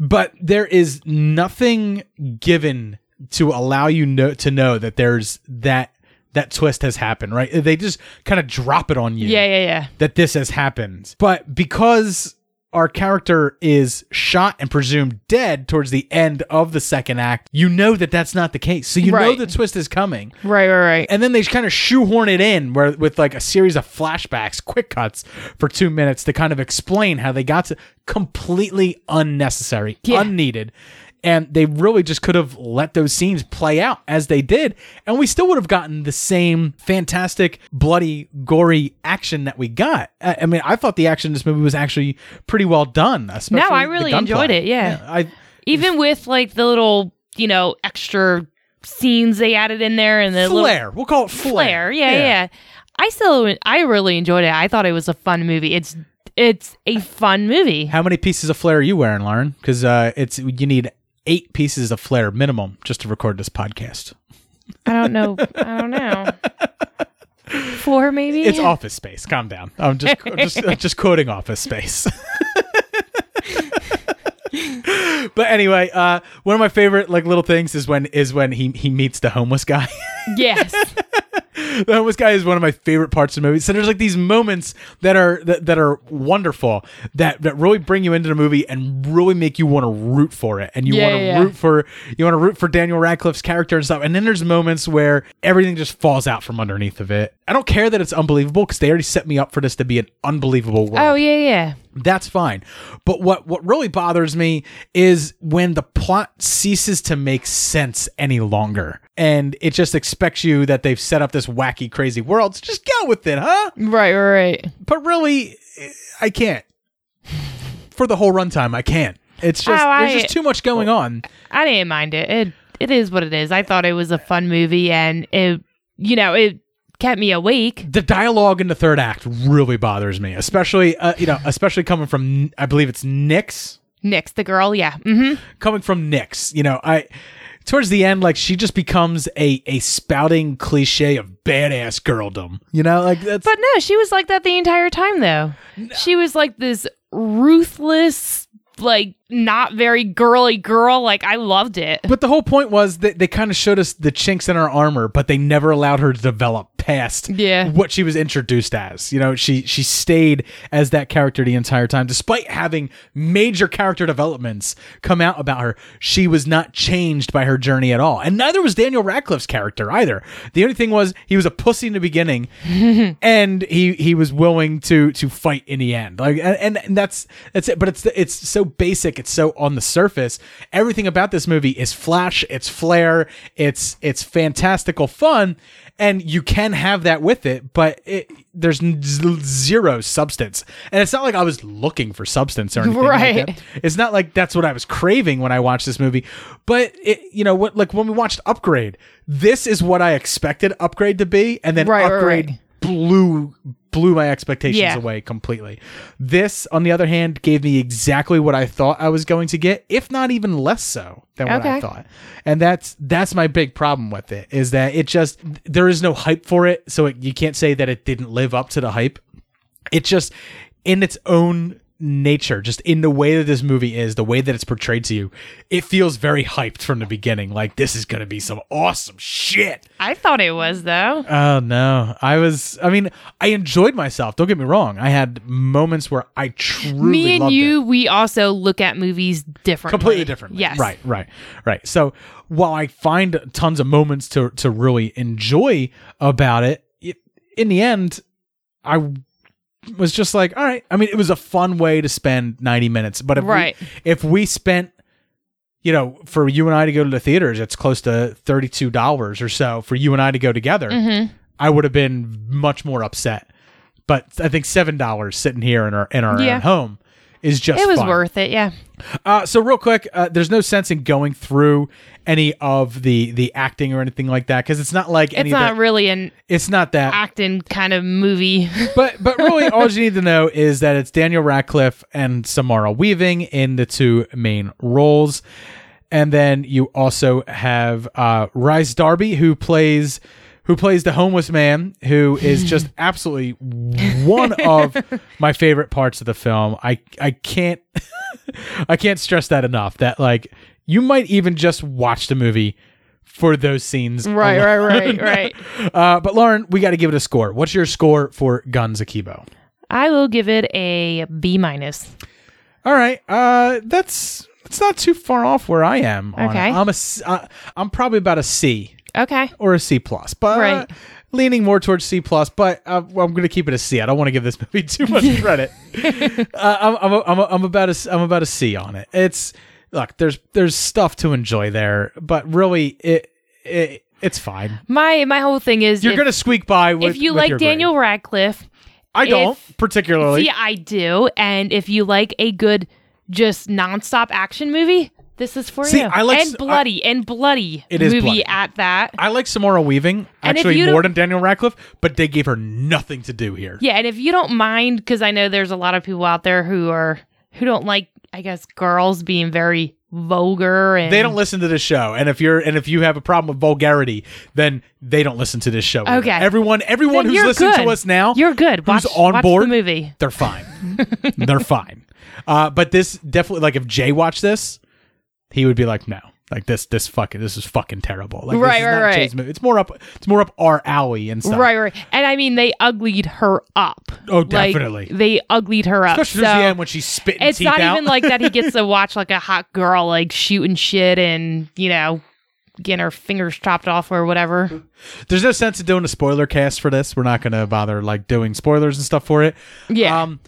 but there is nothing given to allow you know to know that there's that that twist has happened. Right? They just kind of drop it on you Yeah, yeah, yeah. that this has happened. But because our character is shot and presumed dead towards the end of the second act, you know that that's not the case. So you know the twist is coming. Right, right, right. And then they kind of shoehorn it in where with like a series of flashbacks, quick cuts for 2 minutes to kind of explain how they got to completely unnecessary, unneeded. And they really just could have let those scenes play out as they did, and we still would have gotten the same fantastic, bloody, gory action that we got. I, I mean, I thought the action in this movie was actually pretty well done. Especially No, I really enjoyed it. Yeah. I Even with like the little, you know, extra scenes they added in there and the flair. we'll call it flair. flair. Yeah, Yeah. yeah, I still, I really enjoyed it. I thought it was a fun movie. It's, it's a fun movie. How many pieces of flair are you wearing, Lauren? Because uh, it's you need eight pieces of flair minimum just to record this podcast. I don't know. I don't know. Four maybe. It's Office Space. Calm down. I'm just just just quoting Office Space. but anyway, uh, one of my favorite like little things is when is when he he meets the homeless guy. Yes. the homeless guy is one of my favorite parts of the movie. So there's like these moments that are that, that are wonderful that that really bring you into the movie and really make you want to root for it and you Yeah, want to yeah. root for you want to root for Daniel Radcliffe's character and stuff. And then there's moments where everything just falls out from underneath of it. I don't care that it's unbelievable because they already set me up for this to be an unbelievable world. Oh yeah, yeah. That's fine. But what what really bothers me is when the plot ceases to make sense any longer. And it just expects you that they've set up this wacky, crazy world. So just go with it, huh? Right, right, right. But really, I can't. For the whole runtime, I can't. It's just Oh, there's I- just too much going on. I didn't mind it. It it is what it is. I thought it was a fun movie, and it you know it kept me awake. The dialogue in the third act really bothers me, especially uh, you know, especially coming from I believe it's Nix. Nix, the girl, yeah. Mm-hmm. coming from Nix, you know, I towards the end, like she just becomes a a spouting cliche of badass girldom. You know, like that's But no, she was like that the entire time, though. She was like this ruthless, like not very girly girl. Like I loved it. But the whole point was that they kind of showed us the chinks in her armor, but they never allowed her to develop past Yeah. what she was introduced as. You know, she she stayed as that character the entire time, despite having major character developments come out about her. She was not changed by her journey at all, and neither was Daniel Radcliffe's character either. The only thing was he was a pussy in the beginning, and he he was willing to to fight in the end. Like, and, and that's that's it. But it's it's so basic. It's so on the surface. Everything about this movie is flash. It's flair. It's it's fantastical fun, and you can have that with it. But it, there's zero substance, and it's not like I was looking for substance or anything. like Right. that. It's not like that's what I was craving when I watched this movie. But it, you know what? Like when we watched Upgrade, this is what I expected Upgrade to be, and then Right, right, Upgrade right. blew blew my expectations Yeah. away completely. This, on the other hand, gave me exactly what I thought I was going to get, if not even less so than what I thought. And that's that's my big problem with it is that it just there is no hype for it, so it, you can't say that it didn't live up to the hype. It just in its own nature, just in the way that this movie is, the way that it's portrayed to you, it feels very hyped from the beginning. Like this is gonna be some awesome shit. I thought it was though. Oh no. I was I mean, I enjoyed myself. Don't get me wrong. I had moments where I truly Me and you, it. we also look at movies differently. completely differently. Yes. Right, right, right. So while I find tons of moments to to really enjoy about it, it in the end, I was just like, all right. I mean, it was a fun way to spend 90 minutes. But if Right. we, if we spent you know, for you and I to go to the theaters, it's close to thirty-two dollars or so for you and I to go together. Mhm. I would have been much more upset. But I think seven dollars sitting here in our in our Yeah. own home is just it was fine. worth it. Yeah. Uh, so real quick, uh, there's no sense in going through any of the the acting or anything like that because it's not like any It's not that- really an it's not that acting kind of movie. but but really all you need to know is that it's Daniel Radcliffe and Samara Weaving in the two main roles. And then you also have uh Rhys Darby who plays who plays the homeless man who is just absolutely one of my favorite parts of the film. I I can't I can't stress that enough that like you might even just watch the movie for those scenes. Right, right, alone. right, right. Uh, but Lauren, we got to give it a score. What's your score for Guns Akimbo? I will give it a B minus. All right, uh, that's it's not too far off where I am. On Okay. it. I'm a uh, I'm probably about a C Okay. or a C plus, but Right. leaning more towards C plus. But uh, well, I'm going to keep it a C. I don't want to give this movie too much credit. uh, I'm I'm, a, I'm, a, I'm about a I'm about a C on it. It's look, there's there's stuff to enjoy there, but really it it it's fine. My my whole thing is You're if, going to squeak by with if you like your grade. Daniel Radcliffe. I don't if- particularly. See, I do, and if you like a good, just nonstop action movie, this is for See, you. I like and s- bloody and bloody It is movie bloody. at that. I like Samara Weaving And if actually you more don't- than Daniel Radcliffe, but they gave her nothing to do here. Yeah, and if you don't mind, because I know there's a lot of people out there who are who don't like, I guess, girls being very vulgar and They don't listen to this show, and if you're and if you have a problem with vulgarity, then they don't listen to this show. either. Okay. everyone, everyone Then who's you're listening good. to us now, You're good. Who's on watch the board? movie. They're fine. they're fine. Uh, but this definitely, like, if Jay watched this, he would be like, no. Like this, this fucking, this is fucking terrible. Like, Right, right, not right. Jay's movie. It's more up, it's more up our alley and stuff. Right, right. And I mean, they uglied her up. Oh, Like, definitely. they uglied her up. Especially towards the end when she's spitting it's teeth not out. even like that he gets to watch like a hot girl like shooting shit and, you know, getting her fingers chopped off or whatever. There's no sense of doing a spoiler cast for this. We're not going to bother like doing spoilers and stuff for it. Yeah. Um,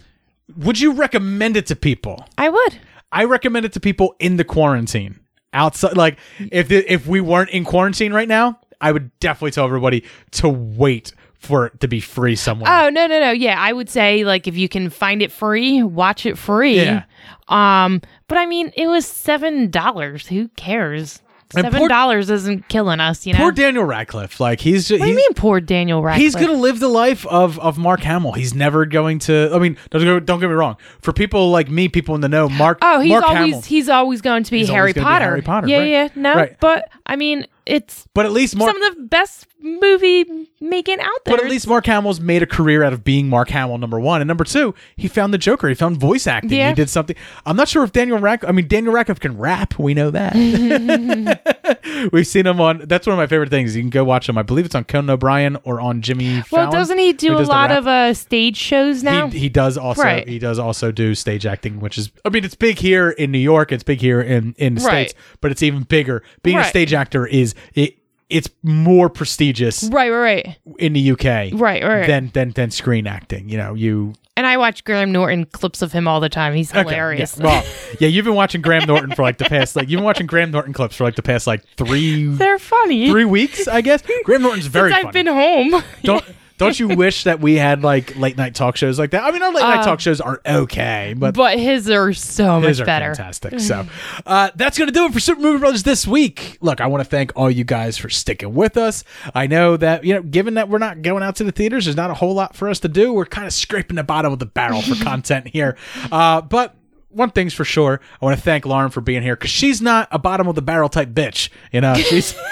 would you recommend it to people? I would. I recommend it to people in the quarantine. Outside, like if the, if we weren't in quarantine right now, I would definitely tell everybody to wait for it to be free somewhere. Oh, no, no, no. Yeah, I would say like if you can find it free, watch it free. Yeah. Um, but I mean, it was $7. Who cares? Seven dollars isn't killing us, you know. Poor Daniel Radcliffe. Like he's just what do you mean, poor Daniel Radcliffe? He's gonna live the life of of Mark Hamill. He's never going to. I mean, don't go, don't get me wrong. For people like me, people in the know, Mark. Oh, he's Mark always Hamill. he's always going to be Harry gonna be Potter. Harry Potter, Yeah, right. yeah. No, Right. but I mean, it's But at least Mark. some of the best movie making out there. But at least Mark Hamill's made a career out of being Mark Hamill, number one. And number two, he found the Joker. He found voice acting. Yeah. He did something. I'm not sure if Daniel Radcliffe, I mean, Daniel Radcliffe can rap. We know that. We've seen him on, that's one of my favorite things. You can go watch him. I believe it's on Conan O'Brien or on Jimmy well, Fallon. doesn't he do a lot of uh, stage shows now? He, he does also Right. he does also do stage acting, which is I mean it's big here in New York, it's big here in in the Right. states, but it's even bigger. Being a stage actor is it it's more prestigious right, right, right. in the UK, Right, right. than than than screen acting. You know, you And I watch Graham Norton clips of him all the time. He's Okay, hilarious. Yeah, well, yeah, you've been watching Graham Norton for like the past like you've been watching Graham Norton clips for like the past like three They're funny. three weeks, I guess. Graham Norton's very Since funny. I've been home. don't don't you wish that we had like late night talk shows like that? I mean, our late night Uh, talk shows are okay, but but his are so His much are better. fantastic. So uh, that's going to do it for Super Movie Brothers this week. Look, I want to thank all you guys for sticking with us. I know that, you know, given that we're not going out to the theaters, there's not a whole lot for us to do. We're kind of scraping the bottom of the barrel for content here. Uh, but one thing's for sure, I want to thank Lauren for being here because she's not a bottom of the barrel type bitch. You know, she's.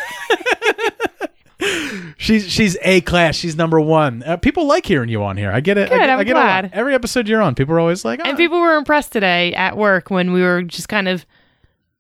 She's she's a class. She's number one. Uh, people like hearing you on here. I get it. I Good, I get glad. Every episode you're on, people are always like, And people were impressed today at work when we were just kind of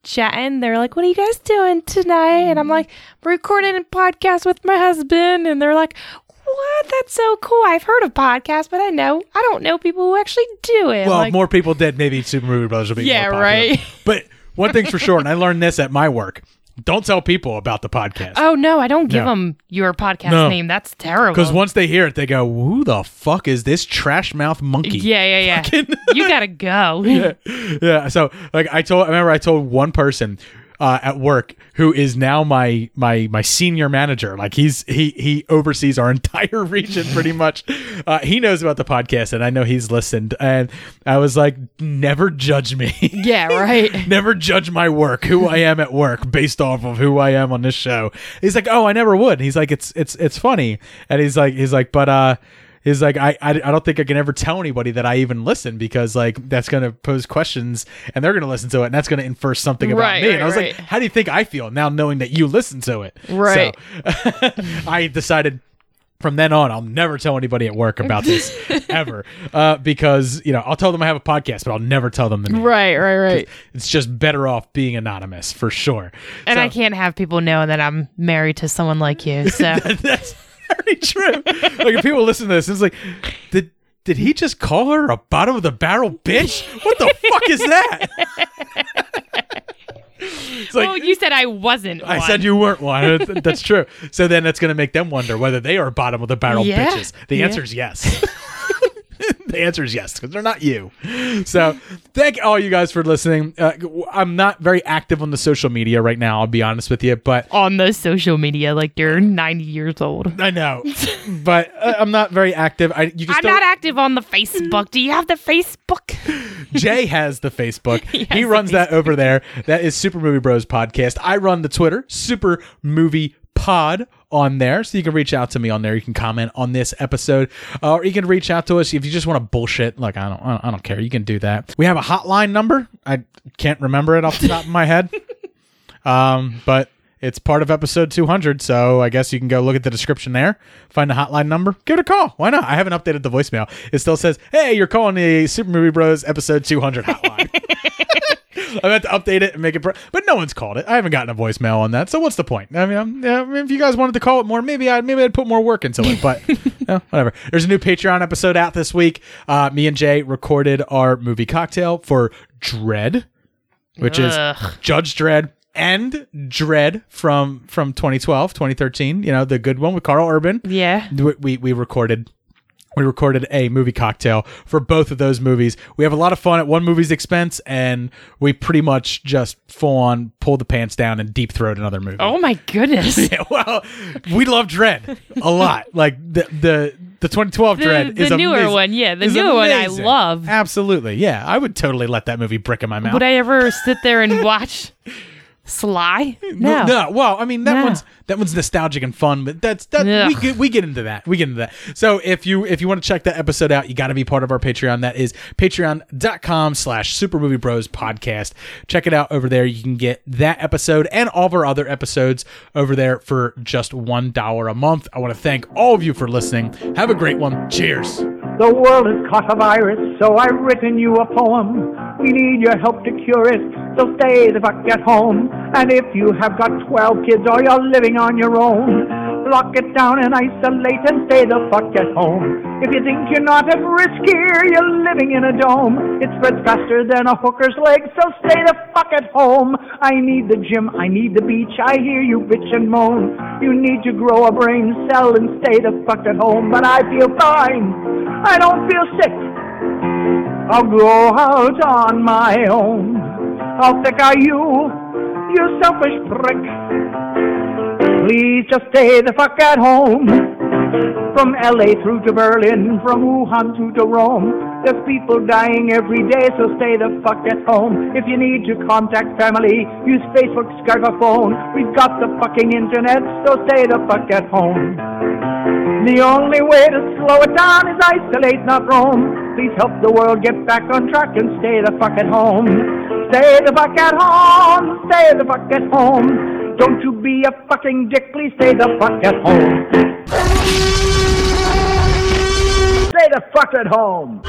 chatting. They're like, "What are you guys doing tonight?" And I'm like, "We're recording a podcast with my husband." And they're like, "What? That's so cool! I've heard of podcasts, but I know I don't know people who actually do it." Well, like, if more people did, maybe Super Movie Brothers will be Yeah, right. But one thing's for sure, and I learned this at my work: don't tell people about the podcast. oh no, I don't give No. them your podcast No. name. That's terrible. Because once they hear it, they go, "Who the fuck is this trash mouth monkey?" yeah, yeah, yeah, you gotta go. yeah, yeah. So, like, I told, I remember I told one person uh, at work who is now my my my senior manager. Like, he's he he oversees our entire region pretty much. Uh, he knows about the podcast, and I know he's listened. And I was like, never judge me. Yeah, right. never judge my work, who I am at work, based off of who I am on this show. He's like, oh, I never would. He's like, it's it's it's funny, and he's like, he's like, but uh. He's like, I, I, I don't think I can ever tell anybody that I even listen because like that's gonna pose questions and they're gonna listen to it and that's gonna infer something about Right, me. right, and I was right. like, how do you think I feel now knowing that you listen to it? Right. So I decided from then on, I'll never tell anybody at work about this ever uh, because you know I'll tell them I have a podcast, but I'll never tell them the name. Right, right, right. It's just better off being anonymous for sure. And So- I can't have people know that I'm married to someone like you. So that's very true. like if people listen to this, it's like, did did he just call her a bottom of the barrel bitch? What the fuck is that? It's like, well, you said I wasn't. I one. said you weren't one. That's true. So then that's going to make them wonder whether they are bottom of the barrel Yeah. bitches. The Yeah. answer is yes. the answer is yes because they're not you. So thank all you guys for listening. Uh, I'm not very active on the social media right now. I'll be honest with you, but on the social media like you're 90 years old. I know, but uh, I'm not very active. I you I'm still, not active on the Facebook. Do you have the Facebook? Jay has the Facebook. He he runs the that over there. That is Super Movie Bros podcast. I run the Twitter, Super Movie Pod on there, so you can reach out to me on there. You can comment on this episode, uh, or you can reach out to us if you just want to bullshit. Like I don't, I don't, I don't care. You can do that. We have a hotline number. I can't remember it off the top of my head, um, but it's part of episode 200. So I guess you can go look at the description there, find the hotline number, give it a call. Why not? I haven't updated the voicemail. It still says, "Hey, you're calling the Super Movie Bros episode 200 hotline." I meant to update it and make it, pro- but no one's called it. I haven't gotten a voicemail on that, so what's the point? I mean, I'm, yeah, I mean, if you guys wanted to call it more, maybe I'd maybe I'd put more work into it. But whatever. There's a new Patreon episode out this week. Uh, me and Jay recorded our movie cocktail for Dredd, which Ugh. is Judge Dredd and Dredd from from 2012, 2013. You know, the good one with Karl Urban. Yeah. We we, we recorded we recorded a movie cocktail for both of those movies. We have a lot of fun at one movie's expense, and we pretty much just full on pull the pants down and deep throat another movie. Oh my goodness. Yeah, well, we love Dredd a lot. Like the the the 2012 The- Dredd the is the newer amazing- one, yeah, the newer one I love. Absolutely, yeah. I would totally let that movie brick in my mouth. Would I ever sit there and watch Sly? No. No, well, I mean that No. one's that one's nostalgic and fun, but that's that we get we get into that. We get into that. So if you if you want to check that episode out, you got to be part of our Patreon. That is patreon.com slash super movie bros podcast. Check it out over there. You can get that episode and all of our other episodes over there for just one dollar a month. I want to thank all of you for listening. Have a great one. Cheers. The world has caught a virus, so I've written you a poem. We need your help to cure it, so stay the fuck at home. And if you have got 12 kids or you're living on your own, lock it down and isolate and stay the fuck at home. If you think you're not at risk here, you're living in a dome. It spreads faster than a hooker's leg, so stay the fuck at home. I need the gym, I need the beach, I hear you bitch and moan. You need to grow a brain cell and stay the fuck at home, but I feel fine. I don't feel sick. I'll go out on my own. Thick are you, you selfish prick? Please just stay the fuck at home. From LA through to Berlin, from Wuhan through to Rome. There's people dying every day, so stay the fuck at home. If you need to contact family, use Facebook, Skype, or phone. We've got the fucking internet, so stay the fuck at home. The only way to slow it down is isolate, not roam. Please help the world get back on track and stay the fuck at home. Stay the fuck at home. Stay the fuck at home. Don't you be a fucking dick. Please stay the fuck at home. Stay the fuck at home.